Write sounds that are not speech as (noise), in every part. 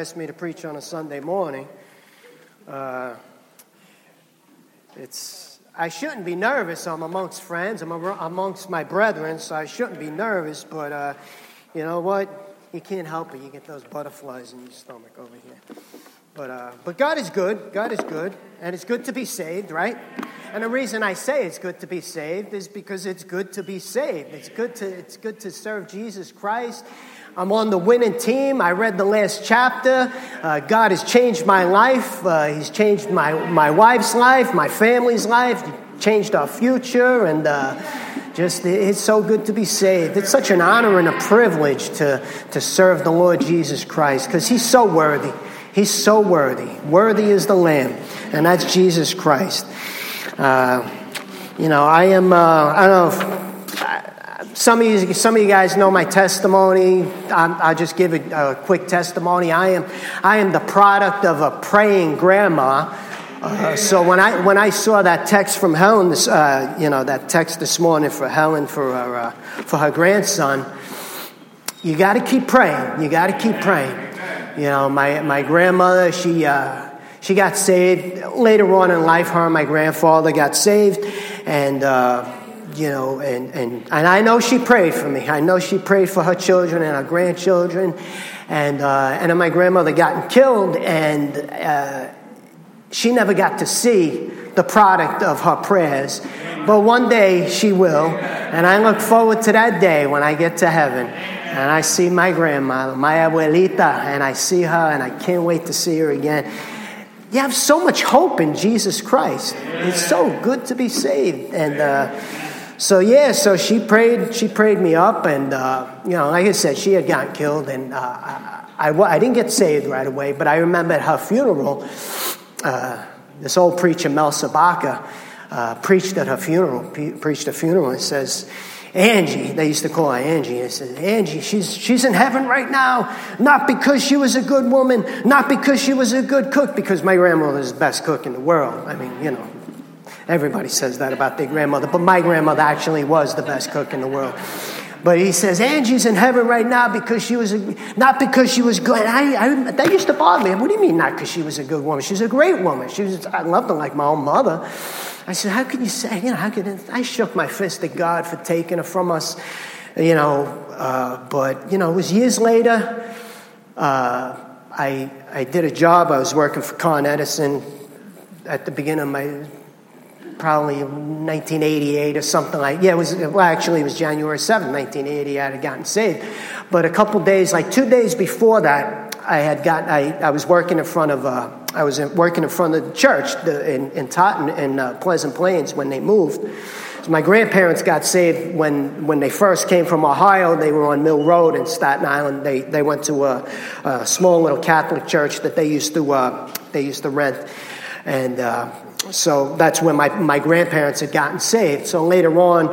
asked me to preach on a Sunday morning. Uh, it's I shouldn't be nervous. I'm amongst friends. I'm amongst my brethren, so I shouldn't be nervous. But uh, you know what? You can't help it. You get those butterflies in your stomach over here. But uh, but God is good. God is good, and it's good to be saved, right? And the reason I say it's good to be saved is because it's good to be saved. It's good to it's good to serve Jesus Christ I'm on the winning team. I read the last chapter. Uh, God has changed my life. Uh, he's changed my, my wife's life, my family's life, changed our future, and uh, just it's so good to be saved. It's such an honor and a privilege to, to serve the Lord Jesus Christ because He's so worthy. He's so worthy. Worthy is the Lamb, and that's Jesus Christ. Uh, you know, I am, uh, I don't know. If, some of you, some of you guys know my testimony. i will just give a, a, quick testimony. I am, I am the product of a praying grandma. Uh, so when I when I saw that text from Helen, this, uh, you know that text this morning for Helen for her uh, for her grandson, you got to keep praying. You got to keep praying. You know, my my grandmother, she uh, she got saved later on in life. Her and my grandfather got saved, and uh, you know, and, and, and I know she prayed for me. I know she prayed for her children and her grandchildren. And, uh, and my grandmother got killed, and uh, she never got to see the product of her prayers. But one day she will. And I look forward to that day when I get to heaven. And I see my grandmother, my abuelita, and I see her, and I can't wait to see her again. You have so much hope in Jesus Christ. It's so good to be saved. And, uh, so yeah, so she prayed. She prayed me up, and uh, you know, like I said, she had gotten killed, and uh, I, I, I, didn't get saved right away. But I remember at her funeral, uh, this old preacher Mel Sabaka uh, preached at her funeral. Pre- preached a funeral and says. Angie, they used to call her Angie. And says, Angie, she's, she's in heaven right now, not because she was a good woman, not because she was a good cook, because my grandmother is the best cook in the world. I mean, you know, Everybody says that about their grandmother, but my grandmother actually was the best cook in the world. But he says Angie's in heaven right now because she was a, not because she was good. I, I, that used to bother me. What do you mean not because she was a good woman? She's a great woman. She was, I loved her like my own mother. I said, how can you say? You know, how could I shook my fist at God for taking her from us? You know, uh, but you know, it was years later. Uh, I I did a job. I was working for Con Edison at the beginning of my probably 1988 or something like yeah it was well actually it was january 7 1980 i had gotten saved. But a couple days like two days before that i had got i, I was working in front of uh, i was working in front of the church the, in, in totten in uh, pleasant plains when they moved. So my grandparents got saved when, when they first came from ohio. They were on mill road in staten island. They, they went to a, a small little catholic church that they used to uh, they used to rent. And uh, so that's when my, my grandparents had gotten saved. So later on,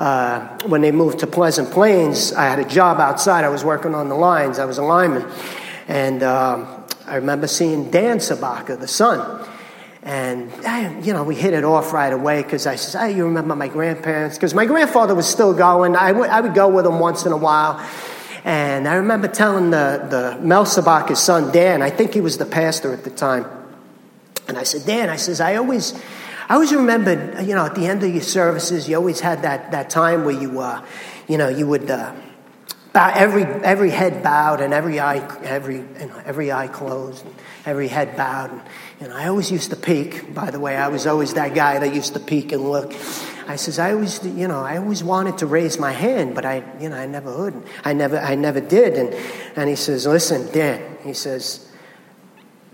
uh, when they moved to Pleasant Plains, I had a job outside. I was working on the lines. I was a lineman. And um, I remember seeing Dan Sabaka, the son. And, I, you know, we hit it off right away because I said, hey, you remember my grandparents? Because my grandfather was still going. I, w- I would go with him once in a while. And I remember telling the, the Mel Sabaka's son, Dan, I think he was the pastor at the time, and I said, Dan, I says, I always, I always remembered, you know, at the end of your services, you always had that, that time where you, uh, you know, you would uh, bow, every, every head bowed and every eye, every, you know, every eye closed, and every head bowed. And, and I always used to peek, by the way. I was always that guy that used to peek and look. I says, I always, you know, I always wanted to raise my hand, but I, you know, I never would. I never, I never did. And, and he says, listen, Dan, he says,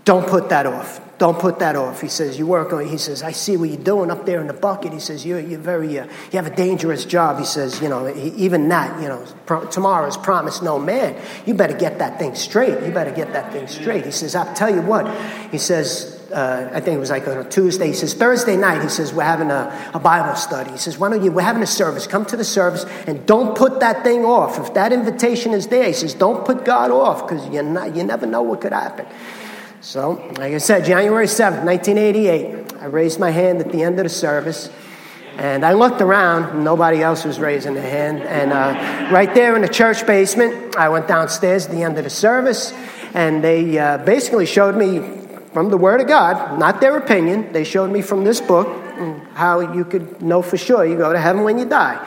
don't put that off. Don't put that off. He says, You work on He says, I see what you're doing up there in the bucket. He says, You're, you're very, uh, you have a dangerous job. He says, You know, even that, you know, pro- tomorrow is no man. You better get that thing straight. You better get that thing straight. He says, I'll tell you what. He says, uh, I think it was like on a Tuesday. He says, Thursday night, he says, we're having a, a Bible study. He says, why don't you, we're having a service. Come to the service and don't put that thing off. If that invitation is there, he says, don't put God off because you you never know what could happen. So, like I said, January 7th, 1988, I raised my hand at the end of the service. And I looked around, nobody else was raising their hand. And uh, right there in the church basement, I went downstairs at the end of the service. and they uh, basically showed me from the Word of God, not their opinion. They showed me from this book how you could know for sure you go to heaven when you die.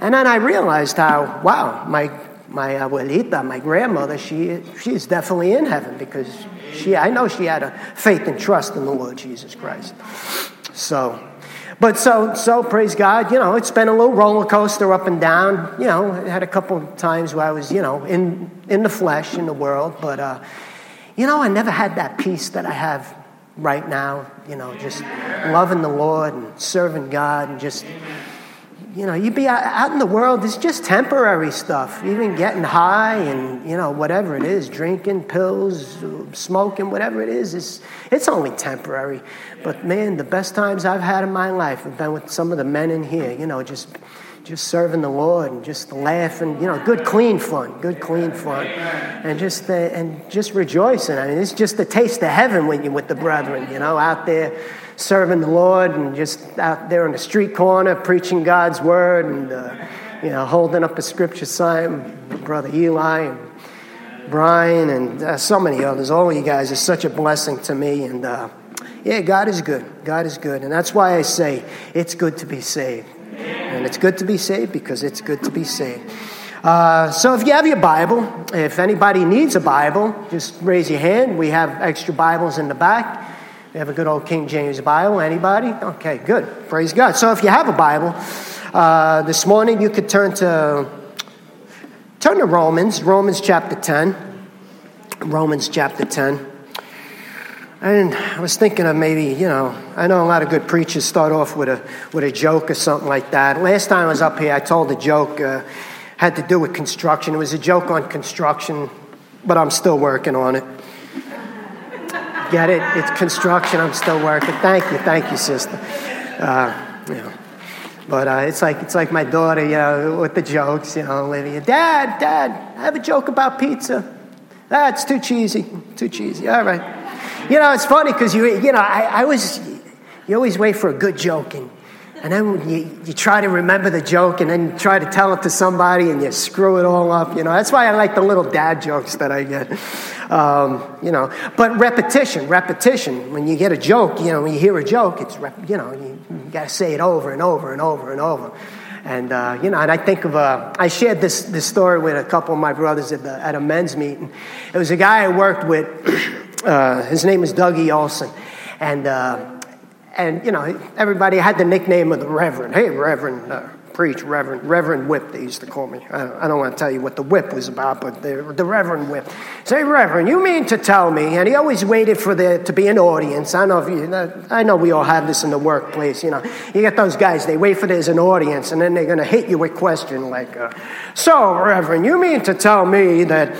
And then I realized how, wow, my, my abuelita, my grandmother, she, she is definitely in heaven because she, I know she had a faith and trust in the Lord Jesus Christ. So, but so, so praise God, you know, it's been a little roller coaster up and down. You know, I had a couple of times where I was, you know, in, in the flesh, in the world, but, uh, you know, I never had that peace that I have right now, you know, just loving the Lord and serving God and just, you know, you'd be out in the world, it's just temporary stuff. Even getting high and, you know, whatever it is, drinking, pills, smoking, whatever it is, it's, it's only temporary. But man, the best times I've had in my life have been with some of the men in here, you know, just just serving the Lord and just laughing, you know, good clean fun, good clean fun, and just uh, and just rejoicing. I mean, it's just the taste of heaven when you're with the brethren, you know, out there serving the Lord and just out there on the street corner preaching God's word and uh, you know holding up a scripture sign. Brother Eli and Brian and uh, so many others, all of you guys are such a blessing to me and. Uh, yeah, God is good. God is good. And that's why I say it's good to be saved. And it's good to be saved because it's good to be saved. Uh, so if you have your Bible, if anybody needs a Bible, just raise your hand. We have extra Bibles in the back. Have a good old King James Bible. Anybody? Okay, good. Praise God. So if you have a Bible, uh, this morning you could turn to turn to Romans, Romans chapter 10. Romans chapter 10. And I was thinking of maybe, you know, I know a lot of good preachers start off with a, with a joke or something like that. Last time I was up here, I told a joke, uh, had to do with construction. It was a joke on construction, but I'm still working on it. Get it? It's construction, I'm still working. Thank you, thank you, sister. Uh, you know. But uh, it's like it's like my daughter, you know, with the jokes, you know, Olivia. Dad, Dad, I have a joke about pizza. That's too cheesy, too cheesy. All right. You know, it's funny because you, you know, I, I was, you always wait for a good joke and, and then you, you try to remember the joke and then try to tell it to somebody and you screw it all up. You know, that's why I like the little dad jokes that I get. Um, you know, but repetition, repetition. When you get a joke, you know, when you hear a joke, it's, rep, you know, you, you got to say it over and over and over and over. And, uh, you know, and I think of, uh, I shared this, this story with a couple of my brothers at, the, at a men's meeting. It was a guy I worked with. (clears throat) Uh, his name is Dougie Olson. And, uh, and, you know, everybody had the nickname of the Reverend. Hey, Reverend, uh, preach, Reverend, Reverend Whip, they used to call me. I don't, I don't, want to tell you what the whip was about, but the, the Reverend Whip. Say, Reverend, you mean to tell me, and he always waited for there to be an audience. I know, if you, I know we all have this in the workplace, you know. You get those guys, they wait for there's an audience, and then they're going to hit you with question like, uh, so, Reverend, you mean to tell me that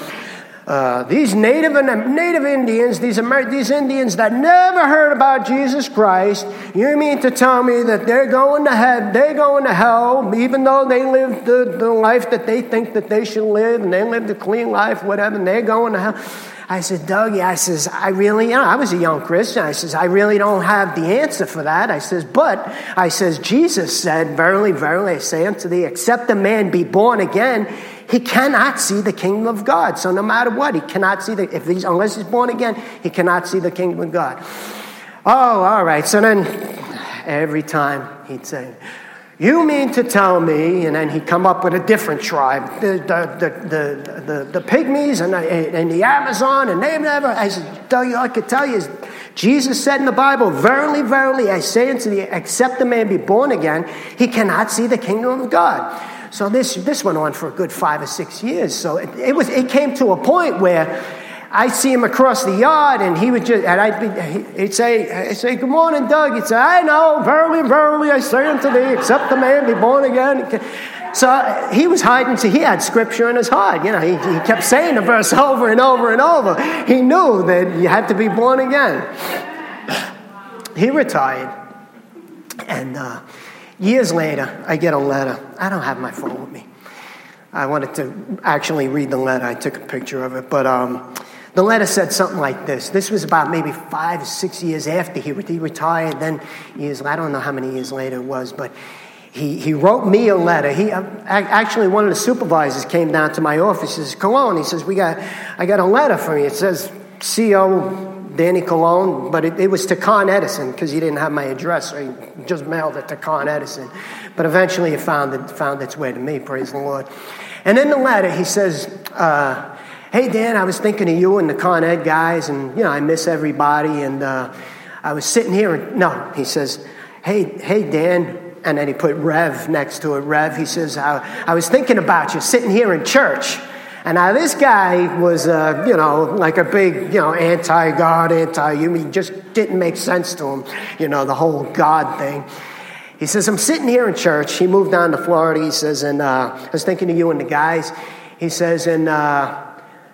uh, these native and native Indians, these Amer- these Indians that never heard about Jesus Christ, you mean to tell me that they're going to heaven, they're going to hell, even though they live the, the life that they think that they should live, and they live a clean life, whatever, and they're going to hell. I said, Dougie, I says, I really, you know, I was a young Christian. I says, I really don't have the answer for that. I says, but I says, Jesus said, Verily, verily, I say unto thee, except a man be born again, he cannot see the kingdom of God. So no matter what, he cannot see the if he's unless he's born again, he cannot see the kingdom of God. Oh, all right. So then every time he'd say, you mean to tell me, and then he'd come up with a different tribe, the, the, the, the, the, the pygmies and the, and the Amazon, and they never, I tell you, I could tell you, Jesus said in the Bible, Verily, verily, I say unto thee, except a man be born again, he cannot see the kingdom of God. So this, this went on for a good five or six years. So it, it, was, it came to a point where I'd see him across the yard and he would just, and I'd be, he'd say, I'd say, good morning, Doug. He'd say, I know, verily, verily, I say unto thee, except the man be born again. So he was hiding, so he had scripture in his heart. You know, he, he kept saying the verse (laughs) over and over and over. He knew that you had to be born again. He retired. And, uh, Years later, I get a letter. I don't have my phone with me. I wanted to actually read the letter. I took a picture of it. But um, the letter said something like this. This was about maybe five, six years after he, he retired. Then years, I don't know how many years later it was, but he, he wrote me a letter. He uh, actually one of the supervisors came down to my office. He says, "Cologne," he says, "We got I got a letter from you. It says CO Danny Cologne, but it, it was to Con Edison because he didn't have my address, so he just mailed it to Con Edison. But eventually, it found it found its way to me. Praise the Lord. And in the letter, he says. Uh, Hey Dan, I was thinking of you and the Con Ed guys, and you know I miss everybody. And uh, I was sitting here, and no, he says, "Hey, hey Dan," and then he put Rev next to it. Rev, he says, I, I was thinking about you sitting here in church. And now this guy was, uh, you know, like a big, you know, anti-God, anti-human. He just didn't make sense to him, you know, the whole God thing. He says, I'm sitting here in church. He moved down to Florida. He says, and uh, I was thinking of you and the guys. He says, and uh,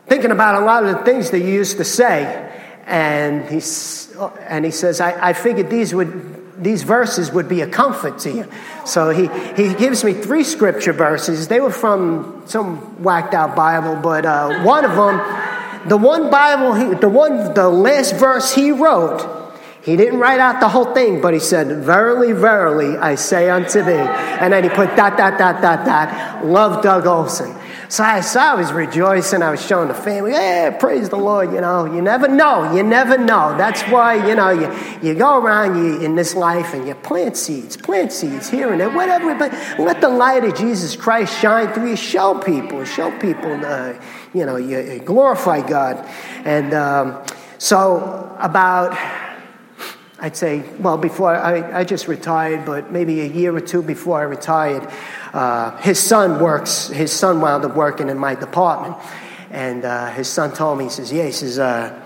thinking about a lot of the things that you used to say. And, he's, and he says, I, I figured these would these verses would be a comfort to you. So he, he gives me three scripture verses. They were from some whacked out Bible, but uh, one of them, the one Bible, he, the one, the last verse he wrote, he didn't write out the whole thing, but he said, Verily, verily, I say unto thee. And then he put dot, dot, dot, dot, dot, love Doug Olson. So I, so I was rejoicing. I was showing the family, hey, praise the Lord. You know, you never know. You never know. That's why, you know, you, you go around you, in this life and you plant seeds, plant seeds here and there, whatever. But let the light of Jesus Christ shine through you. Show people, show people, uh, you know, you, you, glorify God. And um, so about I'd say, well, before I, I just retired, but maybe a year or two before I retired, uh, his son works, his son wound up working in my department. And uh, his son told me, he says, yeah, he says, uh,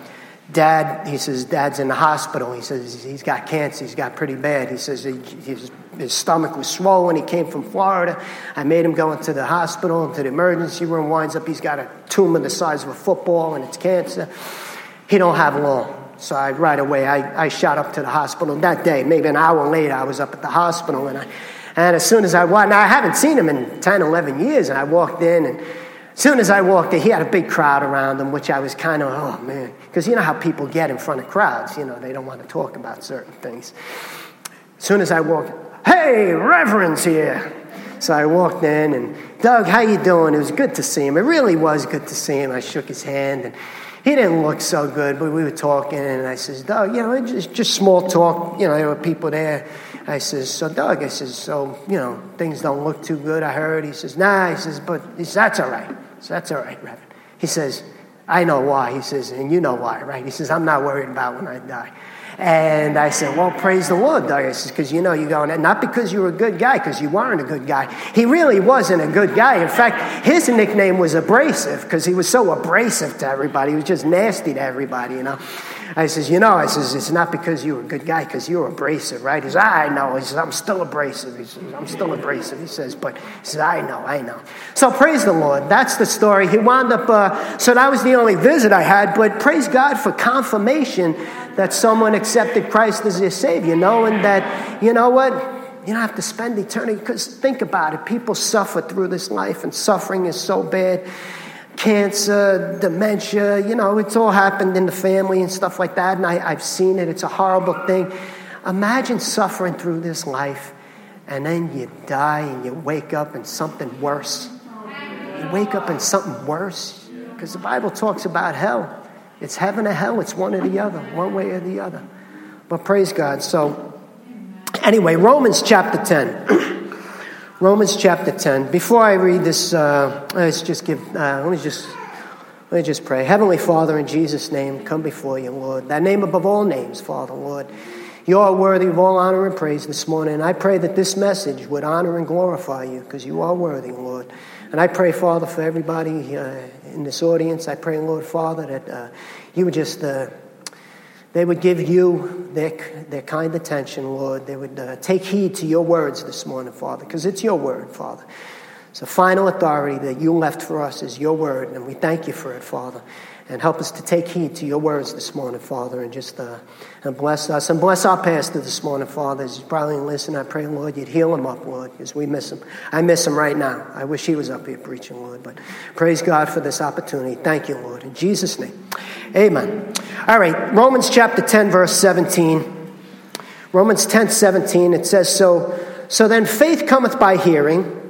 Dad, he says, Dad's in the hospital. He says, he's got cancer. He's got pretty bad. He says, he, his, his stomach was swollen. He came from Florida. I made him go into the hospital, into the emergency room. Winds up, he's got a tumor the size of a football, and it's cancer. He don't have long. So I, right away, I, I shot up to the hospital that day. Maybe an hour later, I was up at the hospital. And, I, and as soon as I walked, now I haven't seen him in 10, 11 years. And I walked in, and as soon as I walked in, he had a big crowd around him, which I was kind of, oh man. Because you know how people get in front of crowds. You know, they don't want to talk about certain things. As soon as I walked, hey, Reverend's here. So I walked in, and Doug, how you doing? It was good to see him. It really was good to see him. I shook his hand, and he didn't look so good, but we were talking, and I says, Doug, you know, just, just small talk. You know, there were people there. I says, so Doug, I says, so, you know, things don't look too good, I heard. He says, nah, he says, but he says, that's all right. So that's all right, Reverend. He says, I know why. He says, and you know why, right? He says, I'm not worried about when I die. And I said, Well, praise the Lord, Doug. I said, Because you know, you're going, not because you were a good guy, because you weren't a good guy. He really wasn't a good guy. In fact, his nickname was Abrasive because he was so abrasive to everybody. He was just nasty to everybody, you know. I says, you know, I says, it's not because you were a good guy, because you were abrasive, right? He says, I know. He says, I'm still abrasive. He says, I'm still abrasive. He says, but he says, I know, I know. So praise the Lord. That's the story. He wound up, uh, so that was the only visit I had, but praise God for confirmation that someone accepted Christ as their Savior, knowing that, you know what? You don't have to spend eternity, because think about it. People suffer through this life, and suffering is so bad cancer, dementia, you know, it's all happened in the family and stuff like that, and I, I've seen it. It's a horrible thing. Imagine suffering through this life, and then you die and you wake up in something worse. You wake up in something worse, because the Bible talks about hell. It's heaven or hell, it's one or the other, one way or the other. But praise God. So, anyway, Romans chapter 10. (clears throat) Romans chapter 10. Before I read this, uh, let's just give, uh, let me just, let me just pray. Heavenly Father, in Jesus' name, come before you, Lord. That name above all names, Father, Lord. You are worthy of all honor and praise this morning. I pray that this message would honor and glorify you because you are worthy, Lord. And I pray, Father, for everybody uh, in this audience. I pray, Lord, Father, that uh, you would just uh, they would give you their, their kind attention, Lord. They would uh, take heed to your words this morning, Father, because it's your word, Father. It's the final authority that you left for us is your word, and we thank you for it, Father. And help us to take heed to your words this morning, Father, and just uh, and bless us. And bless our pastor this morning, Father. As he's probably listening, I pray, Lord, you'd heal him up, Lord, because we miss him. I miss him right now. I wish he was up here preaching, Lord. But praise God for this opportunity. Thank you, Lord. In Jesus' name, amen. All right, Romans chapter 10, verse 17. Romans 10, 17, it says, So So then faith cometh by hearing,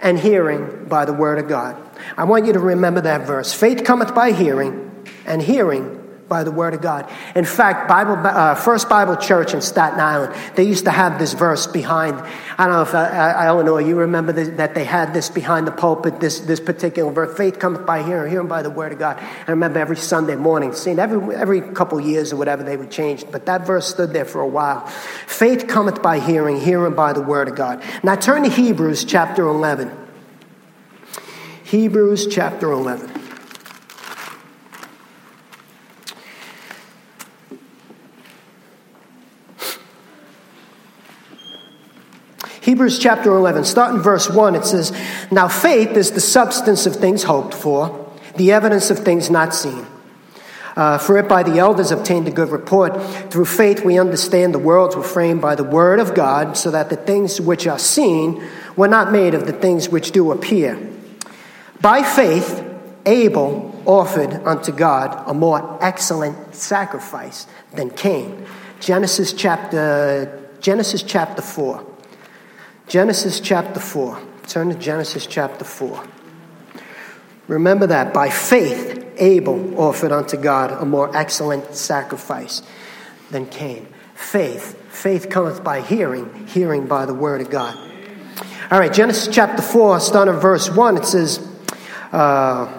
and hearing by the word of God. I want you to remember that verse. Faith cometh by hearing, and hearing by the word of God. In fact, Bible, uh, First Bible Church in Staten Island, they used to have this verse behind. I don't know if uh, uh Eleanor, you remember that they had this behind the pulpit. This this particular verse: "Faith cometh by hearing, hearing by the word of God." I remember every Sunday morning, seeing every every couple years or whatever they would change, but that verse stood there for a while. Faith cometh by hearing, hearing by the word of God. Now turn to Hebrews chapter eleven. Hebrews chapter eleven. Hebrews chapter 11, start in verse 1, it says, Now faith is the substance of things hoped for, the evidence of things not seen. Uh, for it by the elders obtained a good report. Through faith we understand the worlds were framed by the word of God, so that the things which are seen were not made of the things which do appear. By faith, Abel offered unto God a more excellent sacrifice than Cain. Genesis chapter, Genesis chapter 4. Genesis chapter 4. Turn to Genesis chapter 4. Remember that by faith, Abel offered unto God a more excellent sacrifice than Cain. Faith. Faith cometh by hearing, hearing by the word of God. All right, Genesis chapter 4, starting at verse 1, it says, uh,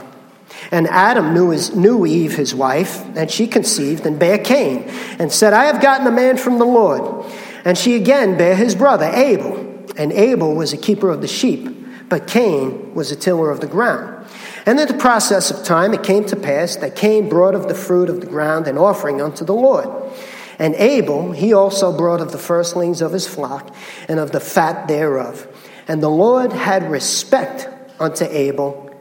And Adam knew, his, knew Eve, his wife, and she conceived and bare Cain, and said, I have gotten a man from the Lord. And she again bare his brother, Abel and Abel was a keeper of the sheep, but Cain was a tiller of the ground. And in the process of time, it came to pass that Cain brought of the fruit of the ground an offering unto the Lord. And Abel, he also brought of the firstlings of his flock and of the fat thereof. And the Lord had respect unto Abel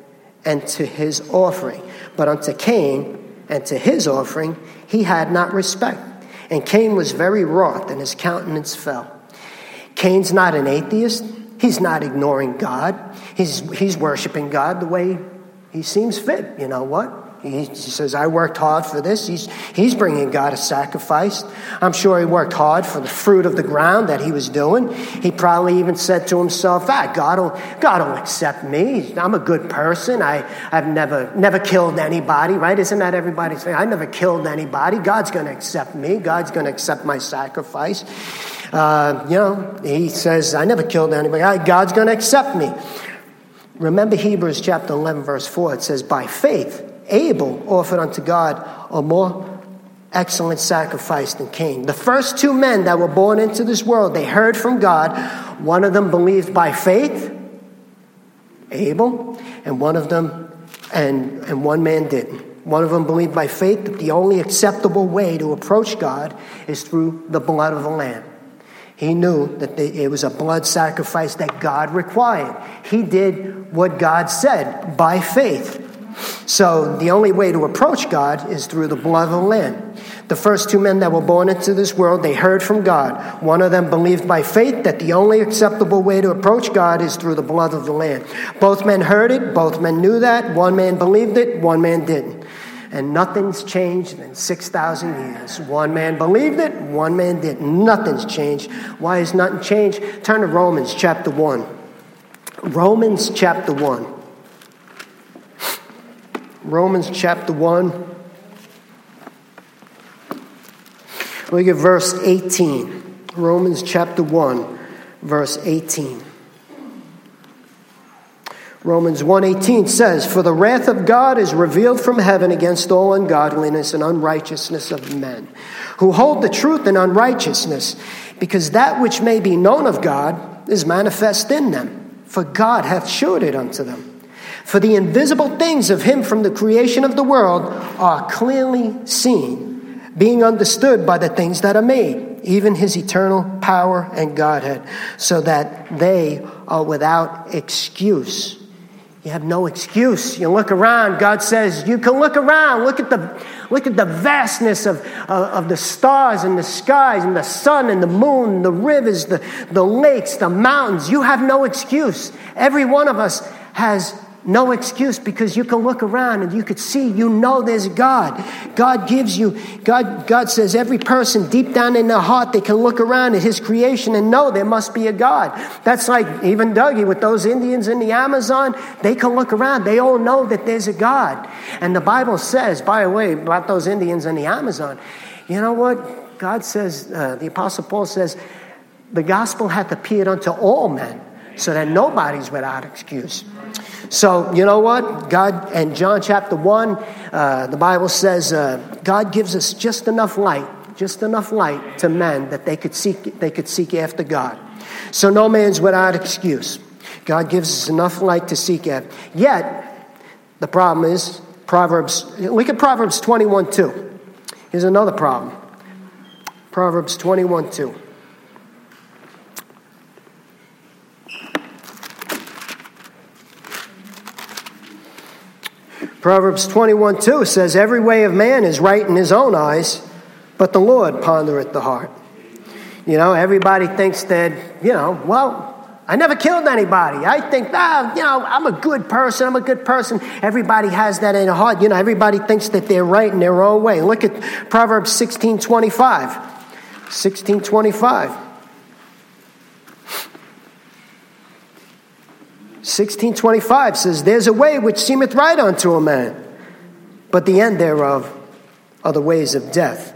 and to his offering. But unto Cain and to his offering he had not respect. And Cain was very wroth, and his countenance fell. Cain's not an atheist. He's not ignoring God. He's, he's worshiping God the way he seems fit. You know what? He says, I worked hard for this. He's, he's bringing God a sacrifice. I'm sure he worked hard for the fruit of the ground that he was doing. He probably even said to himself, ah, God will, God will accept me. I'm a good person. I, I've never, never killed anybody, right? Isn't that everybody saying? I never killed anybody. God's going to accept me. God's going to accept my sacrifice. Uh, you know, he says, I never killed anybody. God's going to accept me. Remember Hebrews chapter 11, verse 4. It says, By faith, Abel offered unto God a more excellent sacrifice than Cain. The first two men that were born into this world, they heard from God. One of them believed by faith, Abel, and one of them, and, and one man didn't. One of them believed by faith that the only acceptable way to approach God is through the blood of the Lamb. He knew that it was a blood sacrifice that God required. He did what God said by faith. So the only way to approach God is through the blood of the Lamb. The first two men that were born into this world, they heard from God. One of them believed by faith that the only acceptable way to approach God is through the blood of the Lamb. Both men heard it, both men knew that. One man believed it, one man didn't and nothing's changed in 6,000 years. One man believed it, one man didn't. Nothing's changed. Why has nothing changed? Turn to Romans chapter 1. Romans chapter 1. Romans chapter 1. Look at verse 18. Romans chapter 1, verse 18. Romans 1:18 says, "For the wrath of God is revealed from heaven against all ungodliness and unrighteousness of men, who hold the truth in unrighteousness, because that which may be known of God is manifest in them, for God hath showed it unto them. For the invisible things of him from the creation of the world are clearly seen, being understood by the things that are made, even his eternal power and Godhead, so that they are without excuse." You have no excuse. You look around, God says, you can look around, look at the, look at the vastness of, uh, of the stars and the skies and the sun and the moon, the rivers, the, the lakes, the mountains. You have no excuse. Every one of us has No excuse because you can look around and you could see, you know there's God. God gives you, God, God says every person deep down in their heart, they can look around at his creation and know there must be a God. That's like even Dougie with those Indians in the Amazon, they can look around. They all know that there's a God. And the Bible says, by the way, about those Indians in the Amazon, you know what? God says, uh, the Apostle Paul says, the gospel hath appeared unto all men so that nobody's without excuse. So, you know what? God, and John chapter 1, uh, the Bible says uh, God gives us just enough light, just enough light to men that they could seek, they could seek after God. So, no man's without excuse. God gives us enough light to seek after. Yet, the problem is, Proverbs, look at Proverbs 21 2. Here's another problem Proverbs 21 2. Proverbs 21 2 says, Every way of man is right in his own eyes, but the Lord pondereth the heart. You know, everybody thinks that, you know, well, I never killed anybody. I think, ah, you know, I'm a good person. I'm a good person. Everybody has that in their heart. You know, everybody thinks that they're right in their own way. Look at Proverbs 16 25. 16 25. 1625 says, There's a way which seemeth right unto a man, but the end thereof are the ways of death.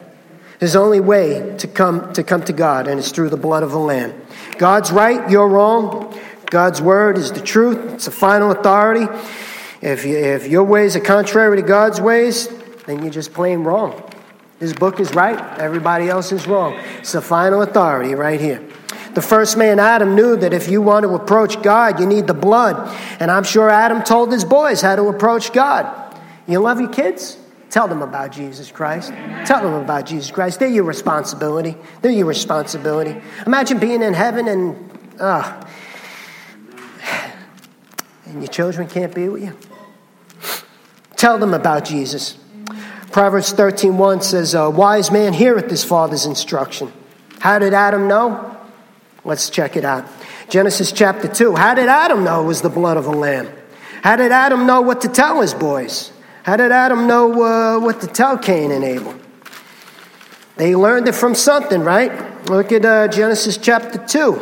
There's only way to come to come to God, and it's through the blood of the Lamb. God's right, you're wrong. God's word is the truth, it's the final authority. If, you, if your ways are contrary to God's ways, then you're just plain wrong. His book is right, everybody else is wrong. It's the final authority right here. The first man, Adam, knew that if you want to approach God, you need the blood. And I'm sure Adam told his boys how to approach God. You love your kids? Tell them about Jesus Christ. Tell them about Jesus Christ. They're your responsibility. They're your responsibility. Imagine being in heaven and, uh, and your children can't be with you. Tell them about Jesus. Proverbs 13:1 says, "A wise man heareth his father's instruction." How did Adam know? Let's check it out. Genesis chapter 2. How did Adam know it was the blood of a lamb? How did Adam know what to tell his boys? How did Adam know uh, what to tell Cain and Abel? They learned it from something, right? Look at uh, Genesis chapter 2,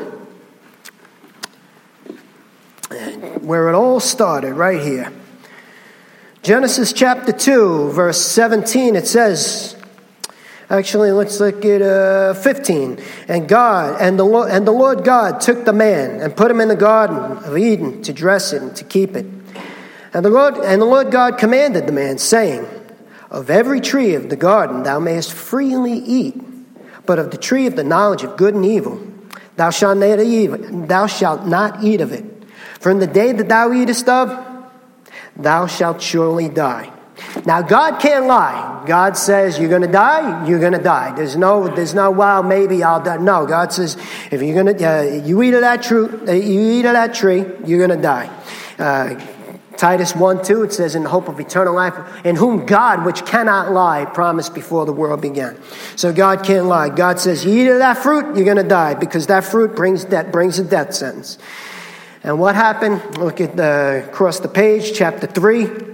where it all started, right here. Genesis chapter 2, verse 17, it says, Actually, let's look at uh, 15. And God, and the, Lord, and the Lord God took the man and put him in the garden of Eden to dress it and to keep it. And the Lord, and the Lord God commanded the man, saying, Of every tree of the garden thou mayest freely eat, but of the tree of the knowledge of good and evil thou shalt not eat, thou shalt not eat of it. For in the day that thou eatest of, thou shalt surely die. Now, God can't lie. God says, you're going to die, you're going to die. There's no, there's no, well, maybe I'll die. No, God says, if you're going to, uh, you eat of that tree, uh, you eat of that tree, you're going to die. Uh, Titus 1 2, it says, In the hope of eternal life, in whom God, which cannot lie, promised before the world began. So God can't lie. God says, You eat of that fruit, you're going to die, because that fruit brings, that brings a death sentence. And what happened? Look at the, across the page, chapter 3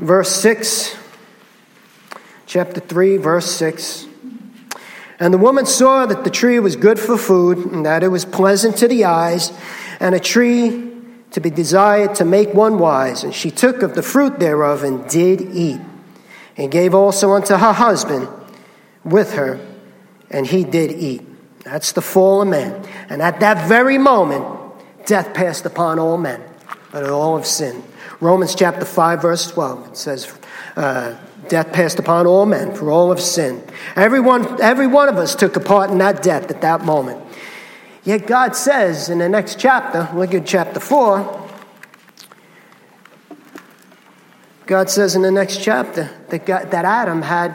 verse 6. Chapter 3, verse 6. And the woman saw that the tree was good for food, and that it was pleasant to the eyes, and a tree to be desired to make one wise. And she took of the fruit thereof and did eat, and gave also unto her husband with her, and he did eat. That's the fall of man. And at that very moment, death passed upon all men, but all have sinned. Romans chapter 5, verse 12, it says, uh, Death passed upon all men, for all have sinned. Everyone, every one of us took a part in that death at that moment. Yet God says in the next chapter, look at chapter 4, God says in the next chapter that, God, that Adam had,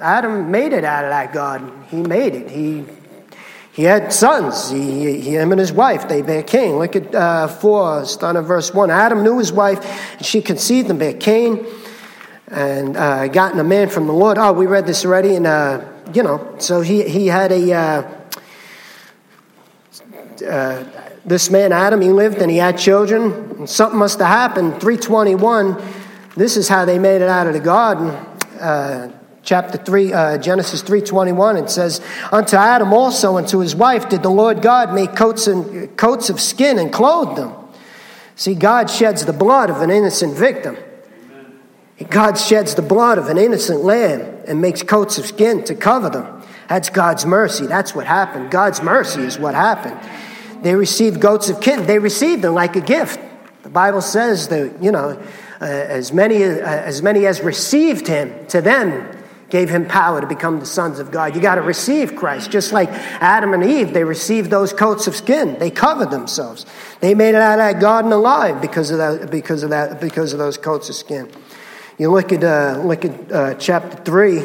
Adam made it out of that garden. He made it. He he had sons, he, he, him and his wife, they bear Cain. Look at uh, 4, starting at verse 1. Adam knew his wife, and she conceived and bare Cain, and uh, gotten a man from the Lord. Oh, we read this already, and, uh, you know, so he, he had a, uh, uh, this man Adam, he lived and he had children. And something must have happened. 321, this is how they made it out of the garden. Chapter 3 uh, genesis 3.21 it says unto adam also and to his wife did the lord god make coats, and, coats of skin and clothe them. See god sheds the blood of an innocent victim. God sheds the blood of an innocent lamb and makes coats of skin to cover them. That's god's mercy. That's what happened. God's mercy is what happened. They received goats of skin they received them like a gift. The bible says that you know uh, as many uh, as many as received him to them gave him power to become the sons of God. You got to receive Christ. Just like Adam and Eve, they received those coats of skin. They covered themselves. They made it out of that garden alive because of that, because of that, because of those coats of skin. You look at, uh, look at uh, chapter 3,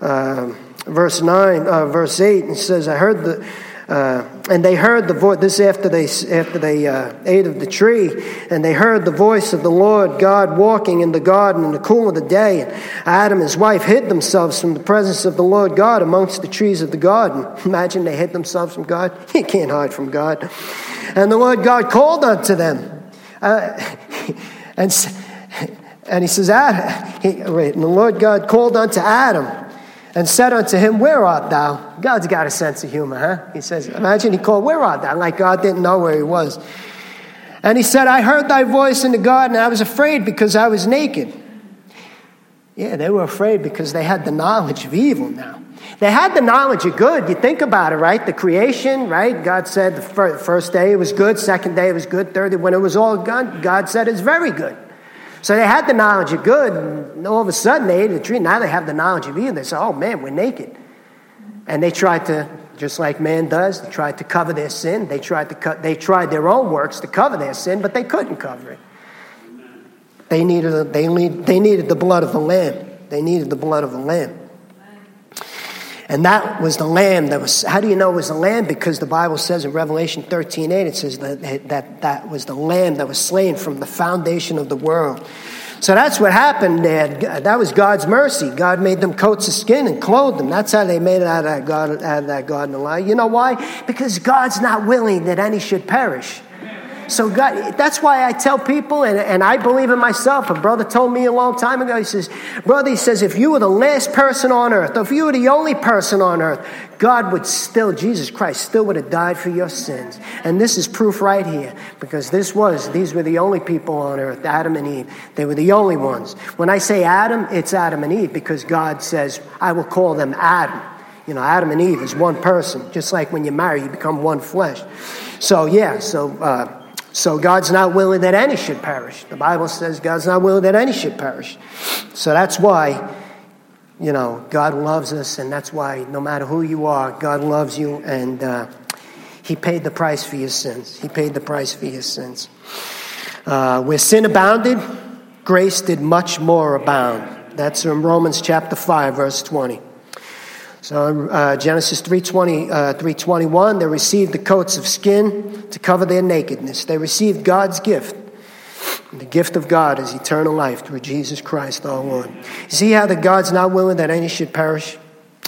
uh, verse 9, uh, verse 8, and it says, I heard the, uh, and they heard the voice, this after they, after they uh, ate of the tree, and they heard the voice of the Lord God walking in the garden in the cool of the day. And Adam and his wife hid themselves from the presence of the Lord God amongst the trees of the garden. (laughs) Imagine they hid themselves from God. (laughs) You can't hide from God. And the Lord God called unto them. Uh, (laughs) and, and he says, Adam, he, wait, and the Lord God called unto Adam and said unto him, Where art thou? God's got a sense of humor, huh? He says, Imagine he called, Where art thou? Like God didn't know where he was. And he said, I heard thy voice in the garden, I was afraid because I was naked. Yeah, they were afraid because they had the knowledge of evil now. They had the knowledge of good. You think about it, right? The creation, right? God said the first day it was good, second day it was good, third day, when it was all done, God said it's very good. So they had the knowledge of good, and all of a sudden they ate the tree. Now they have the knowledge of evil. They say, oh man, we're naked. And they tried to, just like man does, they tried to cover their sin. They tried, to cut, they tried their own works to cover their sin, but they couldn't cover it. They needed, they, need, they needed the blood of the Lamb. They needed the blood of the Lamb. And that was the lamb that was, how do you know it was the lamb? Because the Bible says in Revelation 13 8, it says that, that that was the lamb that was slain from the foundation of the world. So that's what happened. Had, that was God's mercy. God made them coats of skin and clothed them. That's how they made it out of that garden, out of that garden alive. You know why? Because God's not willing that any should perish. So God, that's why I tell people, and, and I believe in myself. A brother told me a long time ago, he says, brother, he says, if you were the last person on earth, if you were the only person on earth, God would still, Jesus Christ still would have died for your sins. And this is proof right here, because this was, these were the only people on earth, Adam and Eve. They were the only ones. When I say Adam, it's Adam and Eve, because God says, I will call them Adam. You know, Adam and Eve is one person, just like when you marry, you become one flesh. So, yeah, so, uh, so God's not willing that any should perish. The Bible says God's not willing that any should perish. So that's why, you know, God loves us, and that's why no matter who you are, God loves you, and uh, He paid the price for your sins. He paid the price for your sins. Uh, where sin abounded, grace did much more abound. That's in Romans chapter 5, verse 20. So uh, Genesis 320, uh, 321, they received the coats of skin to cover their nakedness. They received God's gift. And the gift of God is eternal life through Jesus Christ our Lord. See how that God's not willing that any should perish?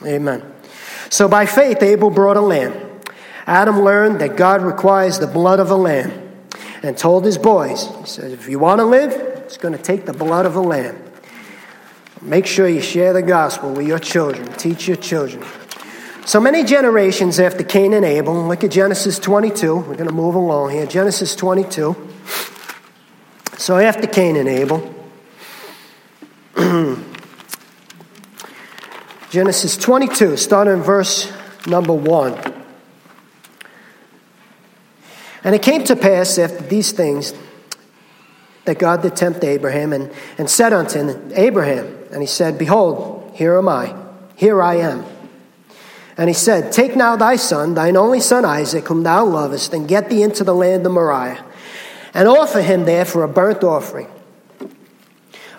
Amen. So by faith, Abel brought a lamb. Adam learned that God requires the blood of a lamb and told his boys, he says, if you want to live, it's going to take the blood of a lamb. Make sure you share the gospel with your children, teach your children. So many generations after Cain and Abel, look at Genesis 22. We're going to move along here. Genesis 22. So after Cain and Abel, (clears throat) Genesis 22, starting in verse number 1. And it came to pass after these things that God did tempt Abraham and, and said unto him, Abraham, and he said, Behold, here am I, here I am. And he said, Take now thy son, thine only son Isaac, whom thou lovest, and get thee into the land of Moriah, and offer him there for a burnt offering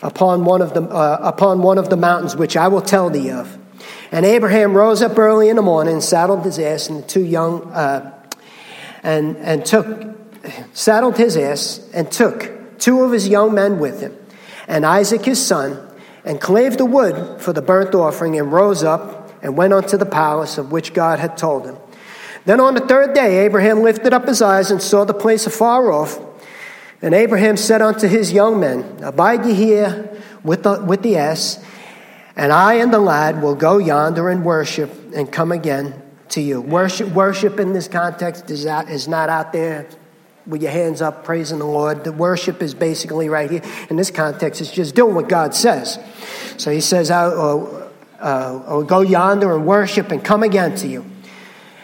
upon one of the, uh, upon one of the mountains which I will tell thee of. And Abraham rose up early in the morning saddled his ass and the two young, uh, and, and took, saddled his ass and took two of his young men with him, and Isaac his son, and clave the wood for the burnt offering, and rose up and went unto the palace of which God had told him. Then on the third day, Abraham lifted up his eyes and saw the place afar off. And Abraham said unto his young men, Abide ye here with the, with the ass, and I and the lad will go yonder and worship and come again to you. Worship, worship in this context is, out, is not out there with your hands up praising the Lord. The worship is basically right here. In this context, it's just doing what God says. So he says, I'll, uh, uh, I'll go yonder and worship and come again to you.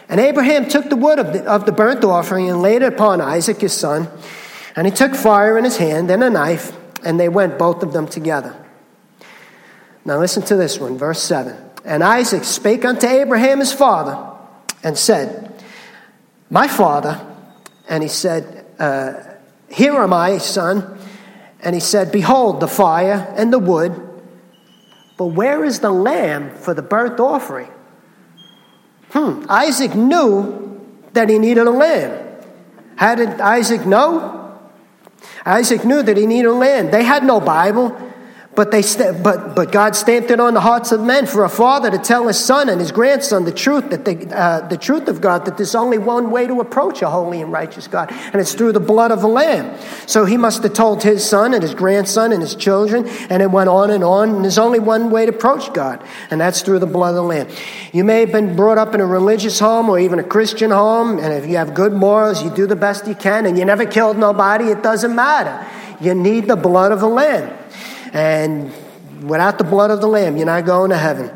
And Abraham took the wood of the, of the burnt offering and laid it upon Isaac his son. And he took fire in his hand and a knife, and they went both of them together. Now listen to this one, verse 7. And Isaac spake unto Abraham his father and said, My father. And he said, uh, Here am I, son. And he said, Behold, the fire and the wood, but where is the lamb for the burnt offering? Hmm, Isaac knew that he needed a lamb. How did Isaac know? Isaac knew that he needed a lamb. They had no Bible. But, they st- but, but God stamped it on the hearts of men for a father to tell his son and his grandson the truth, that the, uh, the truth of God, that there's only one way to approach a holy and righteous God, and it's through the blood of a lamb. So he must have told his son and his grandson and his children, and it went on and on, and there's only one way to approach God, and that's through the blood of the lamb. You may have been brought up in a religious home or even a Christian home, and if you have good morals, you do the best you can, and you never killed nobody, it doesn't matter. You need the blood of the lamb. And without the blood of the Lamb, you're not going to heaven.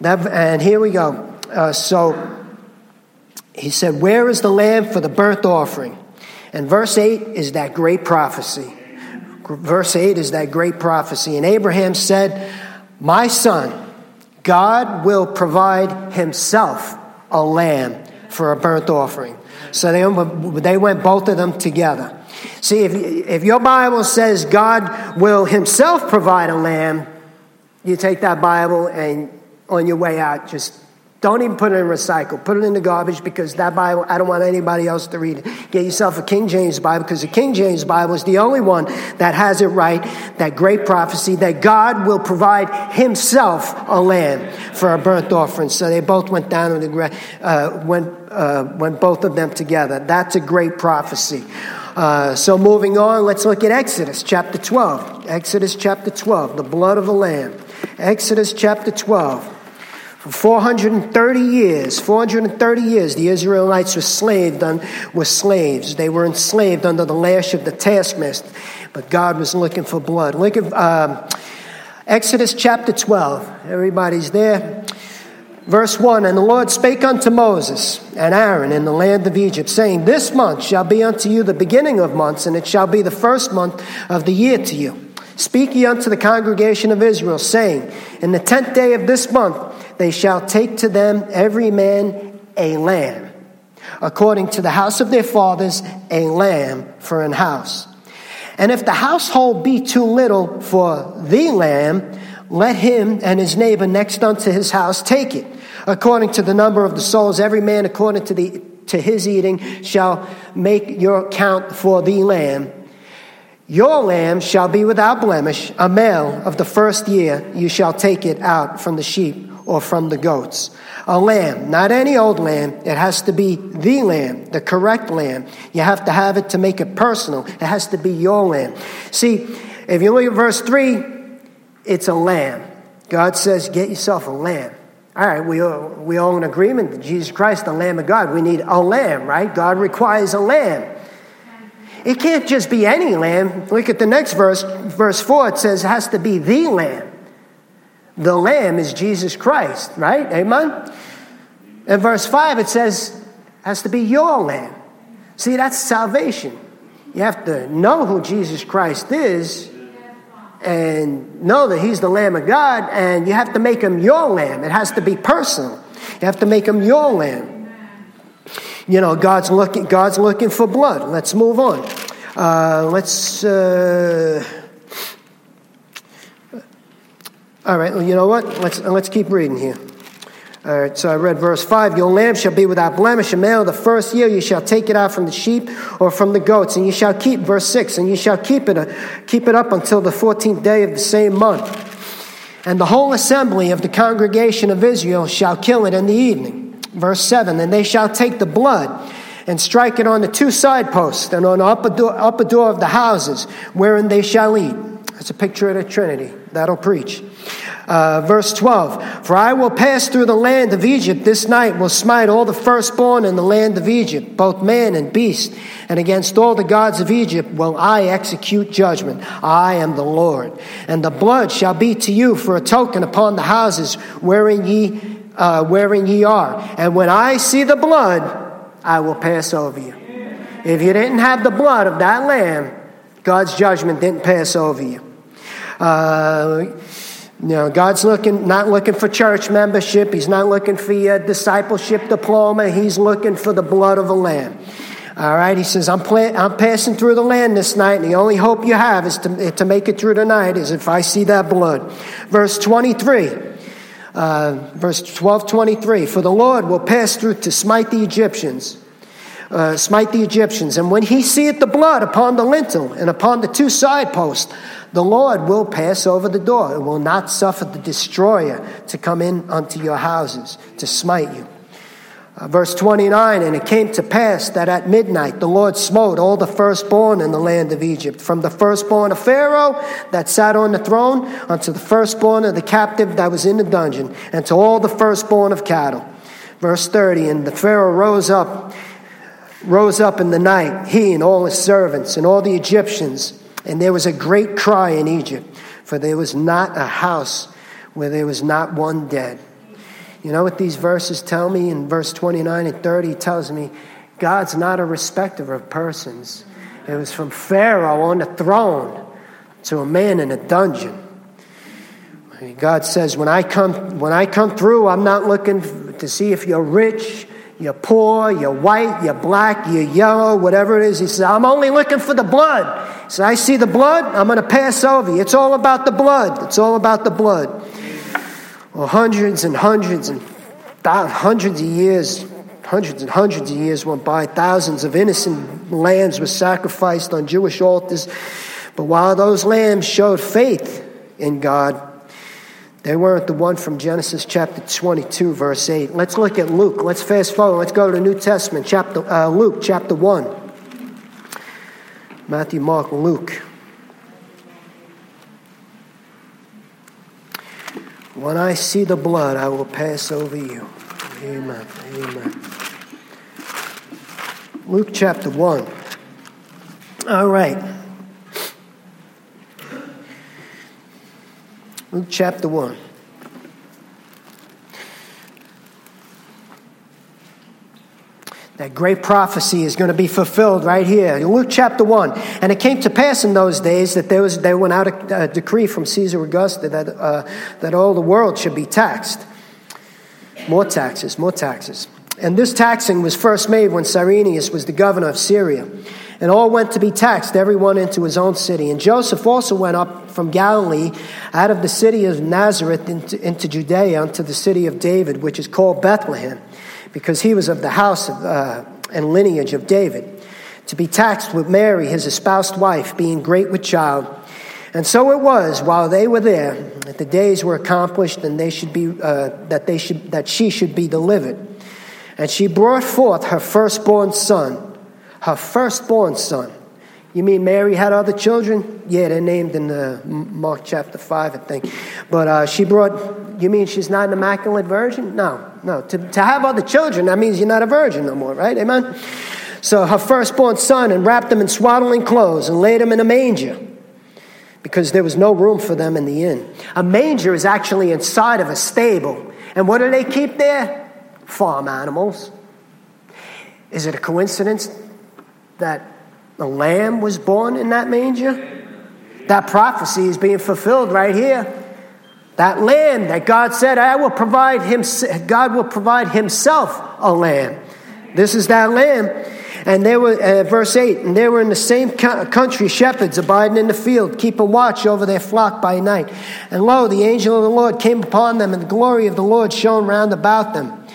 That, and here we go. Uh, so he said, Where is the lamb for the burnt offering? And verse 8 is that great prophecy. Verse 8 is that great prophecy. And Abraham said, My son, God will provide himself a lamb for a burnt offering. So they, they went both of them together. See, if, if your Bible says God will himself provide a lamb, you take that Bible and on your way out, just don't even put it in recycle. Put it in the garbage because that Bible, I don't want anybody else to read it. Get yourself a King James Bible because the King James Bible is the only one that has it right, that great prophecy that God will provide himself a lamb for a burnt offering. So they both went down in the, uh, went, uh, went both of them together. That's a great prophecy. Uh, so moving on, let's look at Exodus chapter 12. Exodus chapter 12, the blood of the Lamb. Exodus chapter 12. For 430 years, 430 years, the Israelites were slaved on, were slaves. They were enslaved under the lash of the taskmaster, but God was looking for blood. Look at um, Exodus chapter 12. Everybody's there. Verse 1 And the Lord spake unto Moses and Aaron in the land of Egypt, saying, This month shall be unto you the beginning of months, and it shall be the first month of the year to you. Speak ye unto the congregation of Israel, saying, In the tenth day of this month they shall take to them every man a lamb, according to the house of their fathers, a lamb for an house. And if the household be too little for the lamb, let him and his neighbor next unto his house take it according to the number of the souls, every man according to, the, to his eating shall make your count for the lamb. Your lamb shall be without blemish, a male of the first year. You shall take it out from the sheep or from the goats. A lamb, not any old lamb. It has to be the lamb, the correct lamb. You have to have it to make it personal. It has to be your lamb. See, if you look at verse 3, it's a lamb. God says, get yourself a lamb. All right, we all, we all in agreement that Jesus Christ, the Lamb of God, we need a lamb, right? God requires a lamb. It can't just be any lamb. Look at the next verse, verse 4. It says it has to be the lamb. The lamb is Jesus Christ, right? Amen? In verse 5, it says has to be your lamb. See, that's salvation. You have to know who Jesus Christ is and know that he's the Lamb of God, and you have to make him your lamb. It has to be personal. You have to make him your lamb. You know, God's looking, God's looking for blood. Let's move on. Uh, let's. Uh, all right, well, you know what? Let's, let's keep reading here. All right, so I read verse 5 Your lamb shall be without blemish, a male the first year. You shall take it out from the sheep or from the goats, and you shall keep, verse 6, and you shall keep it, uh, keep it up until the 14th day of the same month. And the whole assembly of the congregation of Israel shall kill it in the evening. Verse 7 And they shall take the blood and strike it on the two side posts and on the upper door, upper door of the houses wherein they shall eat. That's a picture of the Trinity. That'll preach. Uh, verse 12 For I will pass through the land of Egypt this night, will smite all the firstborn in the land of Egypt, both man and beast, and against all the gods of Egypt will I execute judgment. I am the Lord. And the blood shall be to you for a token upon the houses wherein ye, uh, wherein ye are. And when I see the blood, I will pass over you. If you didn't have the blood of that lamb, God's judgment didn't pass over you. Uh, you know, God's looking, not looking for church membership. He's not looking for your discipleship diploma. He's looking for the blood of a lamb. All right, he says, I'm, I'm passing through the land this night, and the only hope you have is to, to make it through the night is if I see that blood. Verse 23, uh, verse 12 23, for the Lord will pass through to smite the Egyptians. Uh, smite the Egyptians, and when he seeth the blood upon the lintel and upon the two side posts, the Lord will pass over the door and will not suffer the destroyer to come in unto your houses to smite you. Uh, verse 29 And it came to pass that at midnight the Lord smote all the firstborn in the land of Egypt, from the firstborn of Pharaoh that sat on the throne unto the firstborn of the captive that was in the dungeon, and to all the firstborn of cattle. Verse 30 And the Pharaoh rose up, rose up in the night, he and all his servants, and all the Egyptians and there was a great cry in Egypt, for there was not a house where there was not one dead. You know what these verses tell me in verse 29 and 30? It tells me God's not a respecter of persons. It was from Pharaoh on the throne to a man in a dungeon. God says, when I come, when I come through, I'm not looking to see if you're rich, you're poor, you're white, you're black, you're yellow, whatever it is. He says, I'm only looking for the blood. So I see the blood, I'm going to pass over you. It's all about the blood. It's all about the blood. Well, hundreds and hundreds and hundreds of years, hundreds and hundreds of years went by. Thousands of innocent lambs were sacrificed on Jewish altars. But while those lambs showed faith in God, they weren't the one from Genesis chapter 22, verse 8. Let's look at Luke. Let's fast forward. Let's go to New Testament, chapter, uh, Luke chapter 1. Matthew, Mark, Luke. When I see the blood, I will pass over you. Amen. Amen. Luke chapter 1. All right. Luke chapter 1. That great prophecy is going to be fulfilled right here. Luke chapter 1. And it came to pass in those days that there, was, there went out a, a decree from Caesar Augustus that, uh, that all the world should be taxed. More taxes, more taxes. And this taxing was first made when Cyrenius was the governor of Syria. And all went to be taxed, everyone into his own city. And Joseph also went up from Galilee, out of the city of Nazareth, into, into Judea, unto the city of David, which is called Bethlehem because he was of the house of, uh, and lineage of David, to be taxed with Mary, his espoused wife, being great with child. And so it was while they were there that the days were accomplished and they should be, uh, that, they should, that she should be delivered. And she brought forth her firstborn son, her firstborn son. You mean Mary had other children? Yeah, they're named in uh, Mark chapter 5, I think. But uh, she brought, you mean she's not an immaculate virgin? No, no. To, to have other children, that means you're not a virgin no more, right? Amen? So her firstborn son, and wrapped them in swaddling clothes, and laid them in a manger because there was no room for them in the inn. A manger is actually inside of a stable. And what do they keep there? Farm animals. Is it a coincidence that the lamb was born in that manger. That prophecy is being fulfilled right here. That lamb that God said, I will provide him, God will provide himself a lamb. This is that lamb. And they were, uh, verse 8, and they were in the same country, shepherds abiding in the field, keeping watch over their flock by night. And lo, the angel of the Lord came upon them, and the glory of the Lord shone round about them.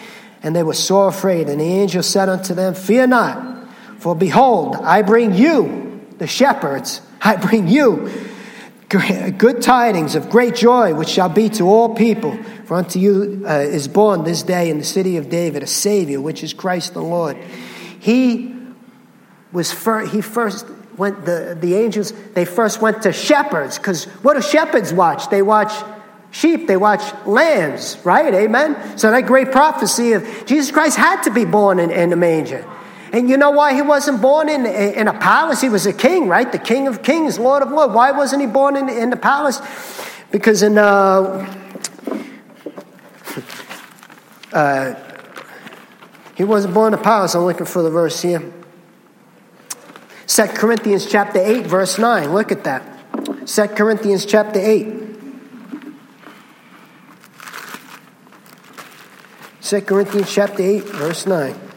And they were sore afraid. And the angel said unto them, Fear not. For behold, I bring you, the shepherds, I bring you good tidings of great joy, which shall be to all people. For unto you uh, is born this day in the city of David a Savior, which is Christ the Lord. he was first, he first went, the, the angels, they first went to shepherds, because what do shepherds watch? They watch sheep, they watch lambs, right? Amen? So that great prophecy of Jesus Christ had to be born in, in the manger. And you know why he wasn't born in, in a palace? He was a king, right? The king of kings, Lord of lords. Why wasn't he born in, in the palace? Because in uh, (laughs) uh, he wasn't born in a palace. I'm looking for the verse here. 2 Corinthians chapter 8, verse 9. Look at that. 2 Corinthians chapter 8. 2 Corinthians chapter 8, verse 9.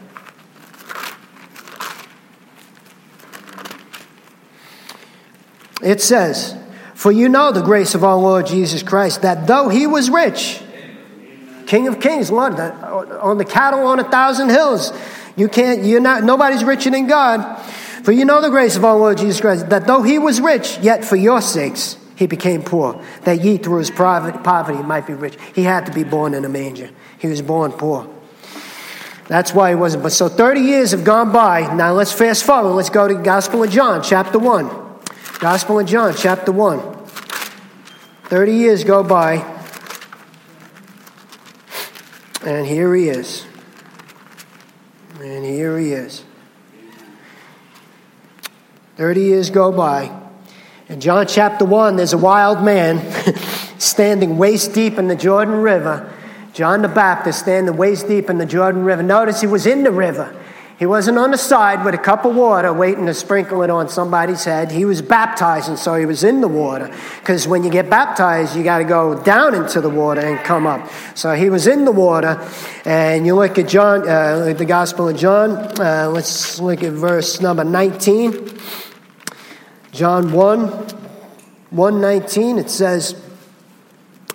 It says, For you know the grace of our Lord Jesus Christ, that though he was rich, King of Kings, Lord, on the cattle on a thousand hills, you can't, you're not, nobody's richer than God. For you know the grace of our Lord Jesus Christ, that though he was rich, yet for your sakes he became poor, that ye through his poverty might be rich. He had to be born in a manger. He was born poor. That's why he wasn't. But so 30 years have gone by. Now let's fast forward. Let's go to the Gospel of John, chapter 1. Gospel of John, chapter 1. 30 years go by. And here he is. And here he is. 30 years go by. In John chapter 1, there's a wild man (laughs) standing waist deep in the Jordan River. John the Baptist standing waist deep in the Jordan River. Notice he was in the river. He wasn't on the side with a cup of water waiting to sprinkle it on somebody's head. He was baptizing, so he was in the water. Because when you get baptized, you got to go down into the water and come up. So he was in the water. And you look at John, uh, the Gospel of John. Uh, let's look at verse number 19. John 1, 119, it says,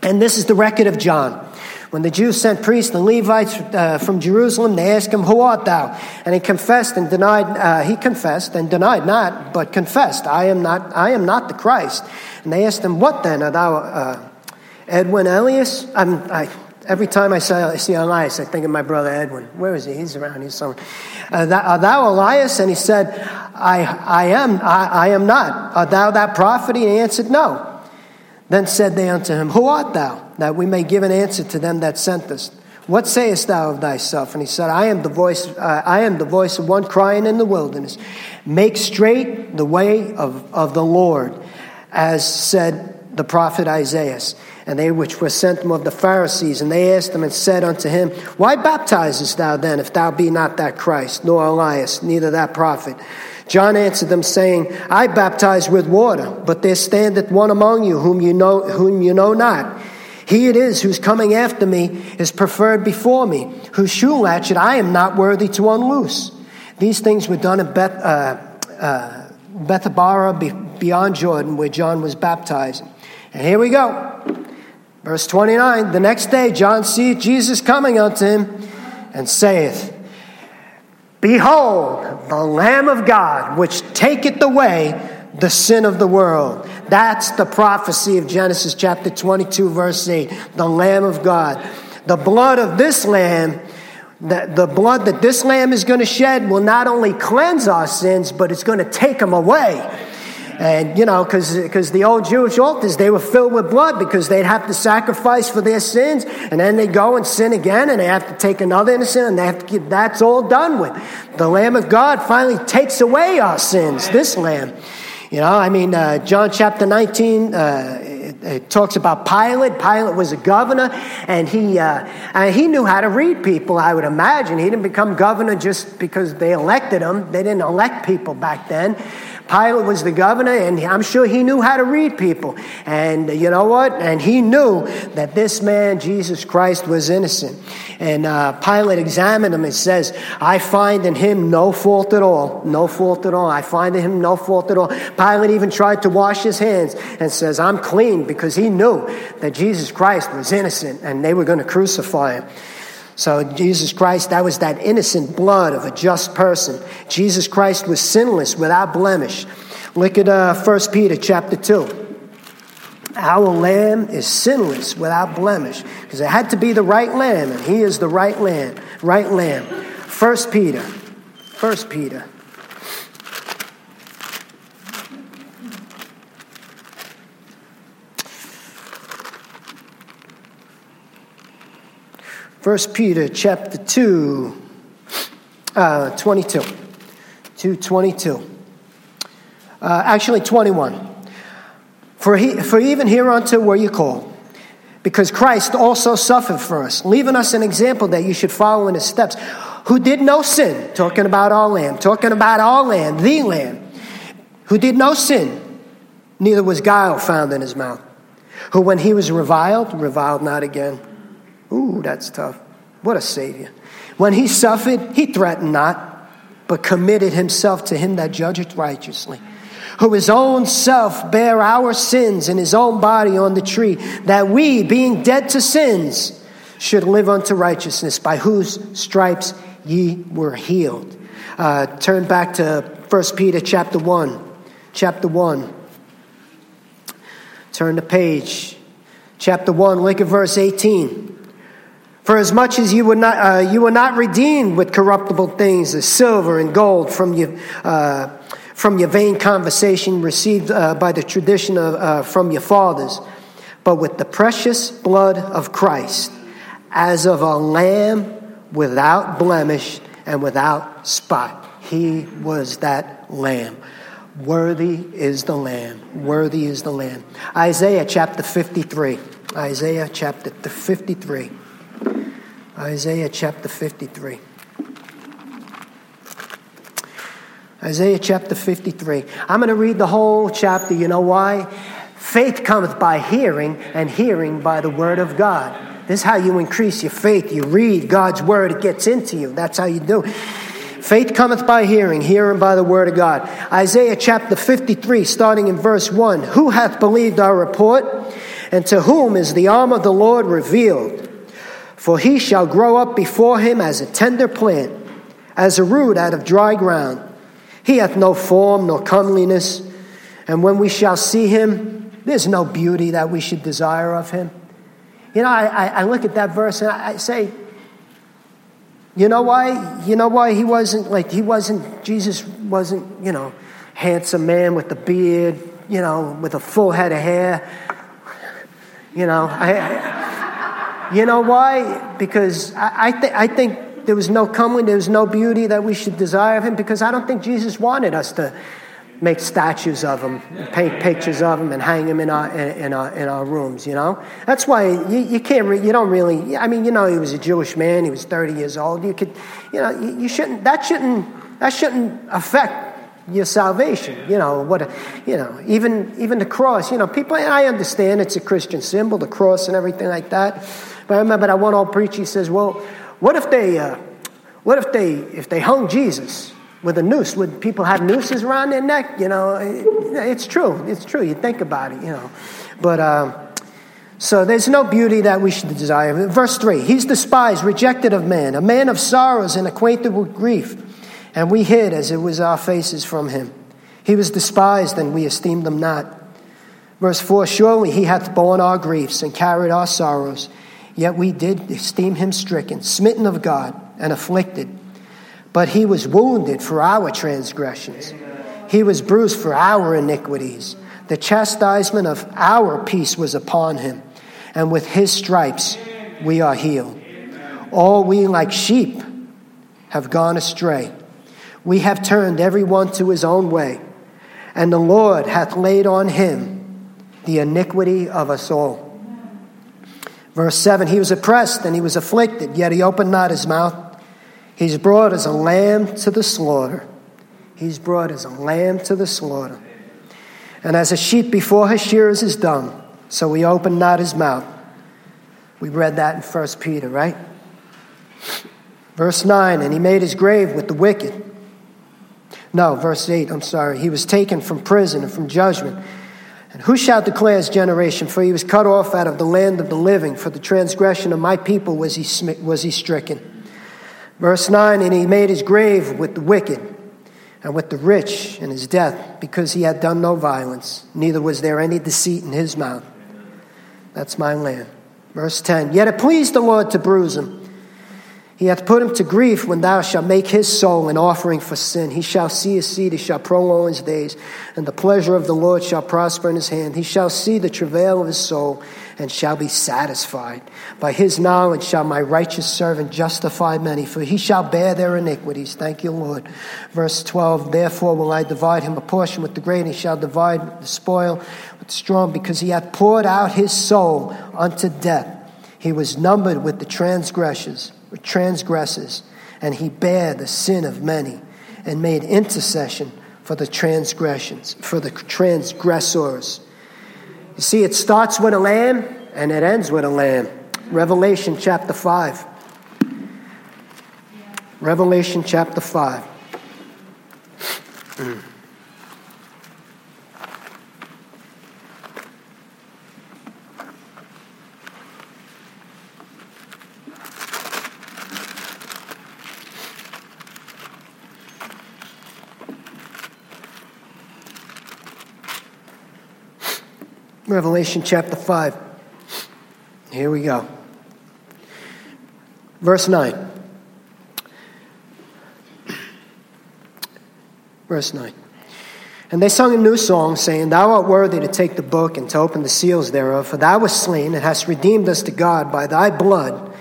and this is the record of John. When the Jews sent priests and Levites uh, from Jerusalem, they asked him, "Who art thou?" And he confessed and denied. Uh, he confessed and denied not, but confessed, "I am not. I am not the Christ." And they asked him, "What then? Are thou uh, Edwin Elias?" I'm, I, every time I see, I see Elias, I think of my brother Edwin. Where is he? He's around. He's somewhere. Uh, Are thou Elias? And he said, I, I am, I, I am not. Art thou that prophet? He answered, No. Then said they unto him, Who art thou? That we may give an answer to them that sent us. What sayest thou of thyself? And he said, I am the voice, uh, I am the voice of one crying in the wilderness. Make straight the way of, of the Lord, as said the prophet Isaiah. And they which were sent them of the Pharisees, and they asked him and said unto him, Why baptizest thou then, if thou be not that Christ, nor Elias, neither that prophet? John answered them, saying, I baptize with water, but there standeth one among you whom you know, whom you know not. He it is whose coming after me is preferred before me, whose shoe latchet I am not worthy to unloose. These things were done at Beth, uh, uh, Bethabara beyond Jordan, where John was baptized. And here we go. Verse 29 The next day John seeth Jesus coming unto him and saith, Behold, the Lamb of God, which taketh away the sin of the world. That's the prophecy of Genesis chapter 22, verse 8. The Lamb of God. The blood of this Lamb, the, the blood that this Lamb is going to shed will not only cleanse our sins, but it's going to take them away. And, you know, because the old Jewish altars, they were filled with blood because they'd have to sacrifice for their sins, and then they go and sin again, and they have to take another innocent, and they have to get, that's all done with. The Lamb of God finally takes away our sins, this Lamb. You know, I mean, uh, John chapter 19, uh, it, it, talks about Pilate. Pilate was a governor, and he, uh, and he knew how to read people, I would imagine. He didn't become governor just because they elected him. They didn't elect people back then. Pilate was the governor, and I'm sure he knew how to read people. And you know what? And he knew that this man, Jesus Christ, was innocent. And uh, Pilate examined him and says, I find in him no fault at all. No fault at all. I find in him no fault at all. Pilate even tried to wash his hands and says, I'm clean because he knew that Jesus Christ was innocent and they were going to crucify him. So, Jesus Christ, that was that innocent blood of a just person. Jesus Christ was sinless, without blemish. Look at uh, 1 Peter chapter 2. Our lamb is sinless, without blemish, because it had to be the right lamb, and he is the right lamb, right lamb. 1 Peter, First Peter. First Peter chapter 2, uh, 22. 222. Uh, actually, 21. For, he, for even hereunto were you called, because Christ also suffered for us, leaving us an example that you should follow in his steps, who did no sin, talking about our Lamb, talking about our Lamb, the Lamb, who did no sin, neither was guile found in his mouth, who when he was reviled, reviled not again. Ooh, that's tough. What a Savior. When he suffered, he threatened not, but committed himself to him that judgeth righteously who his own self bare our sins in his own body on the tree, that we, being dead to sins, should live unto righteousness, by whose stripes ye were healed. Uh, turn back to 1 Peter chapter 1. Chapter 1. Turn the page. Chapter 1, look at verse 18. For as much as you were not, uh, you not redeemed with corruptible things, as silver and gold from you, uh, from your vain conversation received uh, by the tradition of, uh, from your fathers, but with the precious blood of Christ, as of a lamb without blemish and without spot. He was that lamb. Worthy is the lamb. Worthy is the lamb. Isaiah chapter 53. Isaiah chapter 53. Isaiah chapter 53. Isaiah chapter 53. I'm going to read the whole chapter. You know why? Faith cometh by hearing, and hearing by the word of God. This is how you increase your faith. You read God's word, it gets into you. That's how you do. it. Faith cometh by hearing, hearing by the word of God. Isaiah chapter 53, starting in verse 1. Who hath believed our report? And to whom is the arm of the Lord revealed? For he shall grow up before him as a tender plant, as a root out of dry ground. He hath no form nor comeliness, and when we shall see him, there's no beauty that we should desire of him. You know, I, I look at that verse and I say, you know why? You know why he wasn't like, he wasn't, Jesus wasn't, you know, handsome man with the beard, you know, with a full head of hair. You know, I, I you know why? Because I, th- I think there was no comely, there was no beauty that we should desire of him because I don't think Jesus wanted us to make statues of him, paint pictures of him, and hang him in our in, our in our rooms. You know, that's why you, you can't re, you don't really. I mean, you know, he was a Jewish man. He was thirty years old. You could, you know, you, you shouldn't. That shouldn't that shouldn't affect your salvation. You know what? You know, even even the cross. You know, people. I understand it's a Christian symbol, the cross and everything like that. But I remember that one old preacher. He says, "Well." What if they, uh, what if they, if they hung Jesus with a noose? Would people have nooses around their neck? You know, it's true. It's true. You think about it, you know. But, um, so there's no beauty that we should desire. Verse 3 He's despised, rejected of man, a man of sorrows and acquainted with grief. And we hid as it was our faces from him. He was despised, and we esteemed him not. Verse 4 Surely he hath borne our griefs and carried our sorrows. Yet we did esteem him stricken, smitten of God, and afflicted. But he was wounded for our transgressions, he was bruised for our iniquities. The chastisement of our peace was upon him, and with his stripes we are healed. All we like sheep have gone astray. We have turned every one to his own way, and the Lord hath laid on him the iniquity of us all. Verse 7 He was oppressed and he was afflicted, yet he opened not his mouth. He's brought as a lamb to the slaughter. He's brought as a lamb to the slaughter. And as a sheep before her shearers is dumb, so he opened not his mouth. We read that in 1 Peter, right? Verse 9, and he made his grave with the wicked. No, verse 8, I'm sorry. He was taken from prison and from judgment. And who shall declare his generation? For he was cut off out of the land of the living. For the transgression of my people was he, was he stricken. Verse 9 And he made his grave with the wicked and with the rich in his death, because he had done no violence, neither was there any deceit in his mouth. That's my land. Verse 10 Yet it pleased the Lord to bruise him. He hath put him to grief when thou shalt make his soul an offering for sin. He shall see his seed, he shall prolong his days, and the pleasure of the Lord shall prosper in his hand. He shall see the travail of his soul and shall be satisfied. By his knowledge shall my righteous servant justify many, for he shall bear their iniquities. Thank you, Lord. Verse 12 Therefore will I divide him a portion with the great, and he shall divide the spoil with the strong, because he hath poured out his soul unto death. He was numbered with the transgressors transgresses, and he bare the sin of many and made intercession for the transgressions, for the transgressors. You see, it starts with a lamb and it ends with a lamb. Revelation chapter 5. Revelation chapter 5. (clears throat) Revelation chapter 5. Here we go. Verse 9. Verse 9. And they sung a new song, saying, Thou art worthy to take the book and to open the seals thereof, for thou wast slain and hast redeemed us to God by thy blood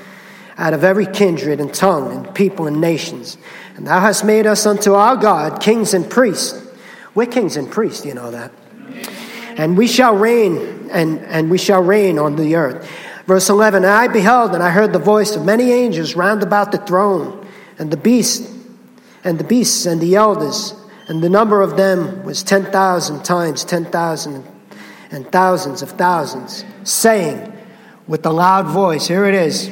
out of every kindred and tongue and people and nations. And thou hast made us unto our God kings and priests. We're kings and priests, you know that and we shall reign and, and we shall reign on the earth. Verse 11 and i beheld and i heard the voice of many angels round about the throne and the beast and the beasts and the elders and the number of them was 10,000 times 10,000 and thousands of thousands saying with a loud voice here it is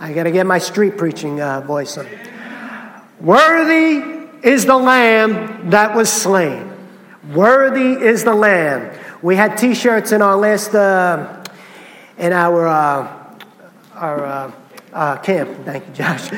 i got to get my street preaching uh, voice on worthy is the lamb that was slain. Worthy is the lamb we had T-shirts in our last, uh, in our uh, our uh, uh, camp. Thank you, Josh.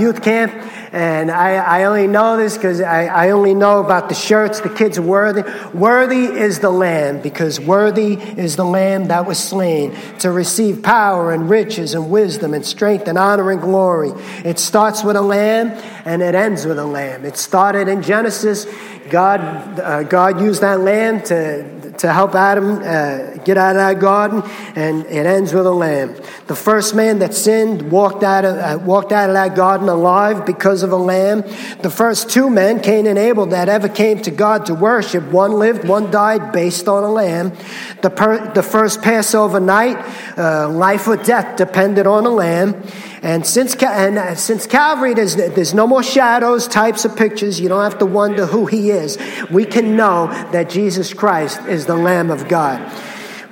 Youth camp, and I, I only know this because I, I only know about the shirts. The kids worthy. Worthy is the Lamb, because worthy is the Lamb that was slain to receive power and riches and wisdom and strength and honor and glory. It starts with a lamb and it ends with a lamb. It started in Genesis. God, uh, God used that lamb to to help Adam uh, get out of that garden, and it ends with a lamb. The first man that sinned walked out of, uh, walked out of that garden alive because of a lamb. The first two men, Cain and Abel, that ever came to God to worship, one lived, one died based on a lamb. The, per, the first Passover night, uh, life or death depended on a lamb. And since, and uh, since Calvary, there's, there's no more shadows, types of pictures. You don't have to wonder who he is. We can know that Jesus Christ is the Lamb of God.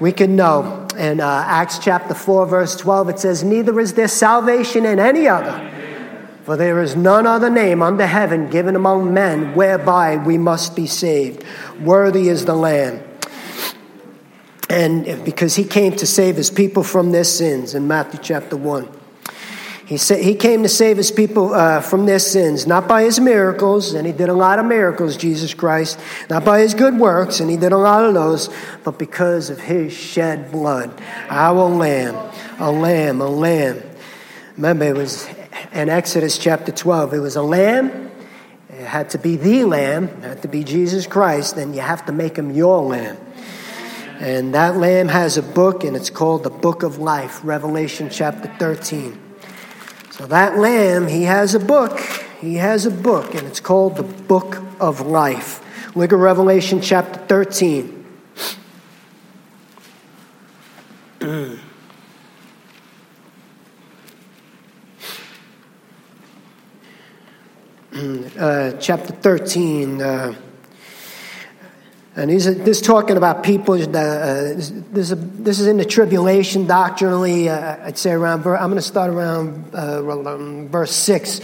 We can know. In uh, Acts chapter 4, verse 12, it says, Neither is there salvation in any other, for there is none other name under heaven given among men whereby we must be saved. Worthy is the Lamb. And because he came to save his people from their sins in Matthew chapter 1. He, said, he came to save his people uh, from their sins, not by his miracles, and he did a lot of miracles, Jesus Christ, not by his good works, and he did a lot of those, but because of his shed blood. Our lamb, a lamb, a lamb. Remember, it was in Exodus chapter 12, it was a lamb. It had to be the lamb, it had to be Jesus Christ, and you have to make him your lamb. And that lamb has a book, and it's called the Book of Life, Revelation chapter 13. So that lamb, he has a book. He has a book, and it's called the Book of Life. Look at Revelation chapter 13. (clears throat) uh, chapter 13. Uh, and he's this talking about people. Uh, this, is this is in the tribulation doctrinally. Uh, I'd say around. I'm going to start around, uh, verse six.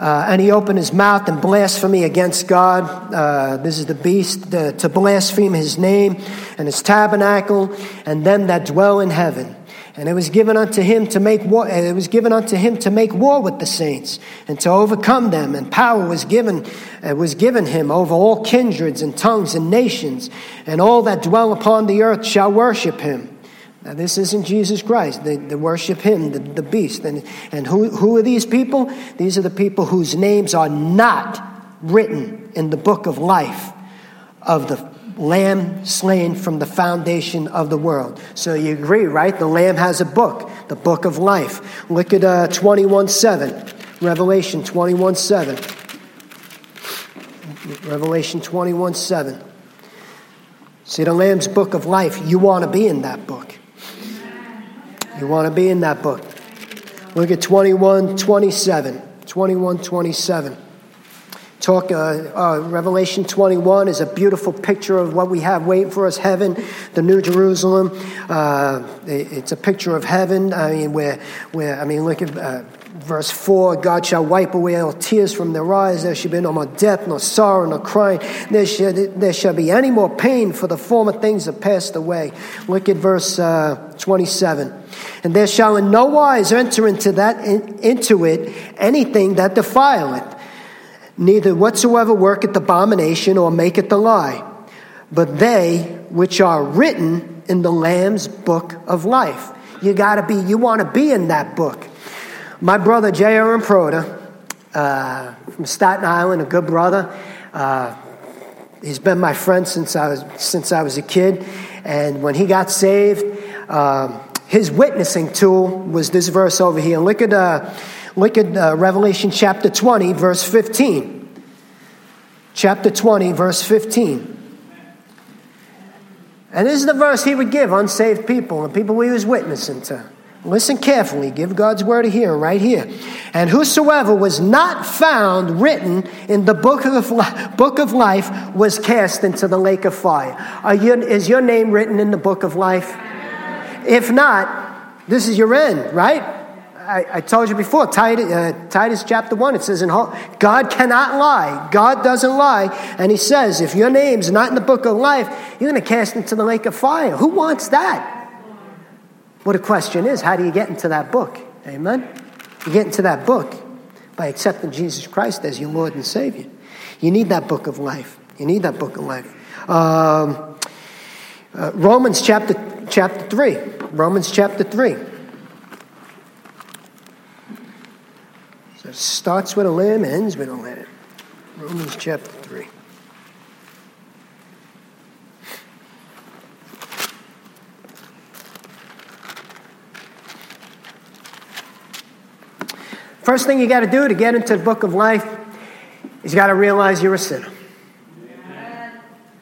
Uh, and he opened his mouth in blasphemy against God. Uh, this is the beast to blaspheme his name and his tabernacle and them that dwell in heaven. And it was given unto him to make war, it was given unto him to make war with the saints and to overcome them. And power was given, it was given him over all kindreds and tongues and nations, and all that dwell upon the earth shall worship him. Now, this isn't Jesus Christ. They, they worship him, the, the beast. And, and who, who are these people? These are the people whose names are not written in the book of life of the Lamb slain from the foundation of the world. So you agree, right? The Lamb has a book, the book of life. Look at uh, 21 7, Revelation 21 7. Revelation 21 7. See, the Lamb's book of life, you want to be in that book. You want to be in that book. Look at 21 27. 21 27. Talk, uh, uh, Revelation 21 is a beautiful picture of what we have waiting for us heaven, the New Jerusalem. Uh, it's a picture of heaven. I mean, where, where I mean, look at uh, verse 4 God shall wipe away all tears from their eyes. There shall be no more death, nor sorrow, nor crying. There shall, there shall be any more pain, for the former things have passed away. Look at verse uh, 27. And there shall in no wise enter into that in, into it anything that defileth neither whatsoever worketh the abomination or maketh a lie, but they which are written in the Lamb's book of life. You got to be, you want to be in that book. My brother J.R.M. Proda, uh, from Staten Island, a good brother. Uh, he's been my friend since I was since I was a kid, and when he got saved, um, his witnessing tool was this verse over here. Look at uh, Look at uh, Revelation chapter 20, verse 15. Chapter 20, verse 15. And this is the verse he would give unsaved people and people he was witnessing to. Listen carefully. Give God's word a hearing right here. And whosoever was not found written in the book of, (laughs) book of life was cast into the lake of fire. You, is your name written in the book of life? If not, this is your end, right? I, I told you before, Titus, uh, Titus chapter 1, it says, in whole, God cannot lie. God doesn't lie. And he says, if your name's not in the book of life, you're going to cast into the lake of fire. Who wants that? Well, the question is, how do you get into that book? Amen? You get into that book by accepting Jesus Christ as your Lord and Savior. You need that book of life. You need that book of life. Um, uh, Romans chapter, chapter 3. Romans chapter 3. It starts with a lamb, ends with a lamb. Romans chapter 3. First thing you got to do to get into the book of life is you got to realize you're a sinner.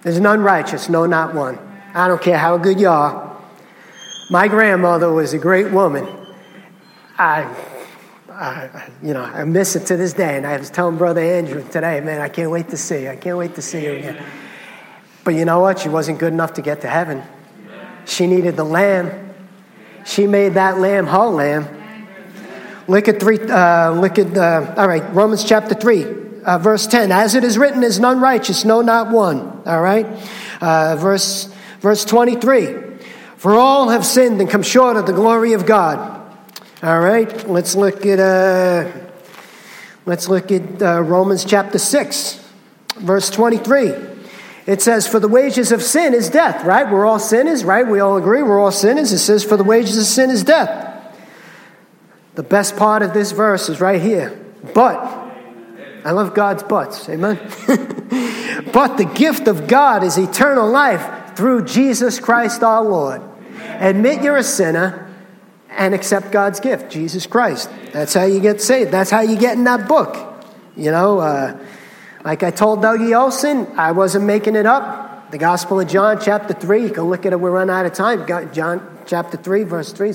There's none righteous, no, not one. I don't care how good you are. My grandmother was a great woman. I I, you know, I miss it to this day. And I was telling Brother Andrew today, man, I can't wait to see you. I can't wait to see you again. But you know what? She wasn't good enough to get to heaven. She needed the lamb. She made that lamb her lamb. Look at three. Uh, look at uh, all right. Romans chapter three, uh, verse ten. As it is written, is none righteous, no, not one. All right. Uh, verse verse twenty three. For all have sinned and come short of the glory of God. All right, let's look at uh, let's look at uh, Romans chapter six, verse twenty-three. It says, "For the wages of sin is death." Right? We're all sinners, right? We all agree we're all sinners. It says, "For the wages of sin is death." The best part of this verse is right here. But I love God's buts. Amen. (laughs) but the gift of God is eternal life through Jesus Christ our Lord. Admit you're a sinner and accept God's gift, Jesus Christ. That's how you get saved. That's how you get in that book. You know, uh, like I told Dougie Olson, I wasn't making it up. The Gospel of John, chapter 3, you can look at it, we're running out of time. John chapter 3, verse 3,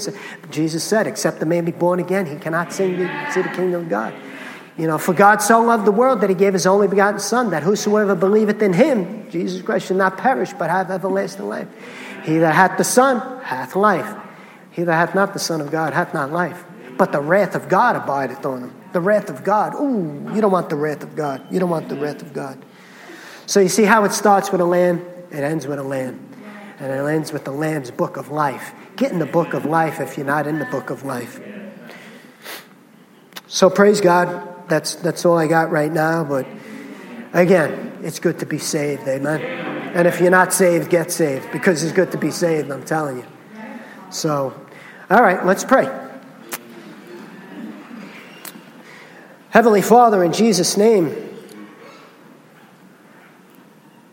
Jesus said, Except the man be born again, he cannot see the, see the kingdom of God. You know, for God so loved the world that he gave his only begotten Son, that whosoever believeth in him, Jesus Christ, should not perish, but have everlasting life. He that hath the Son hath life. He that hath not the Son of God hath not life. But the wrath of God abideth on him. The wrath of God. Ooh, you don't want the wrath of God. You don't want the wrath of God. So you see how it starts with a lamb, it ends with a lamb. And it ends with the lamb's book of life. Get in the book of life if you're not in the book of life. So praise God. That's that's all I got right now, but again, it's good to be saved, amen. And if you're not saved, get saved because it's good to be saved, I'm telling you. So, all right, let's pray. Heavenly Father, in Jesus' name,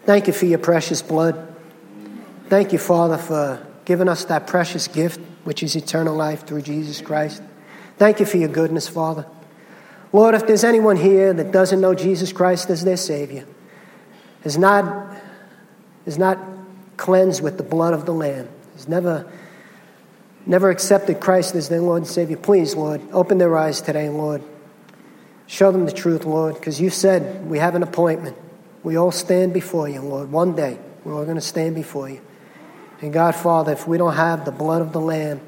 thank you for your precious blood. Thank you, Father, for giving us that precious gift, which is eternal life through Jesus Christ. Thank you for your goodness, Father. Lord, if there's anyone here that doesn't know Jesus Christ as their Savior, is not, is not cleansed with the blood of the Lamb, has never, never accepted Christ as their Lord and Savior, please, Lord, open their eyes today, Lord. Show them the truth, Lord, because you said we have an appointment. We all stand before you, Lord. One day, we're all going to stand before you. And God, Father, if we don't have the blood of the Lamb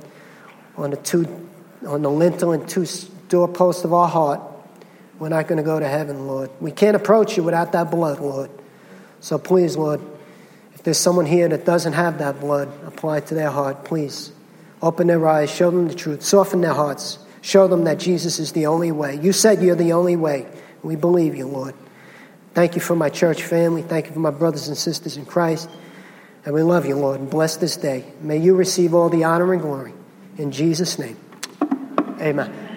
on the two, on the lintel and two doorposts of our heart, we're not going to go to heaven, Lord. We can't approach you without that blood, Lord. So please, Lord, if there's someone here that doesn't have that blood applied to their heart, please open their eyes, show them the truth, soften their hearts, show them that Jesus is the only way. You said you're the only way. We believe you, Lord. Thank you for my church family. Thank you for my brothers and sisters in Christ. And we love you, Lord, and bless this day. May you receive all the honor and glory. In Jesus' name, amen.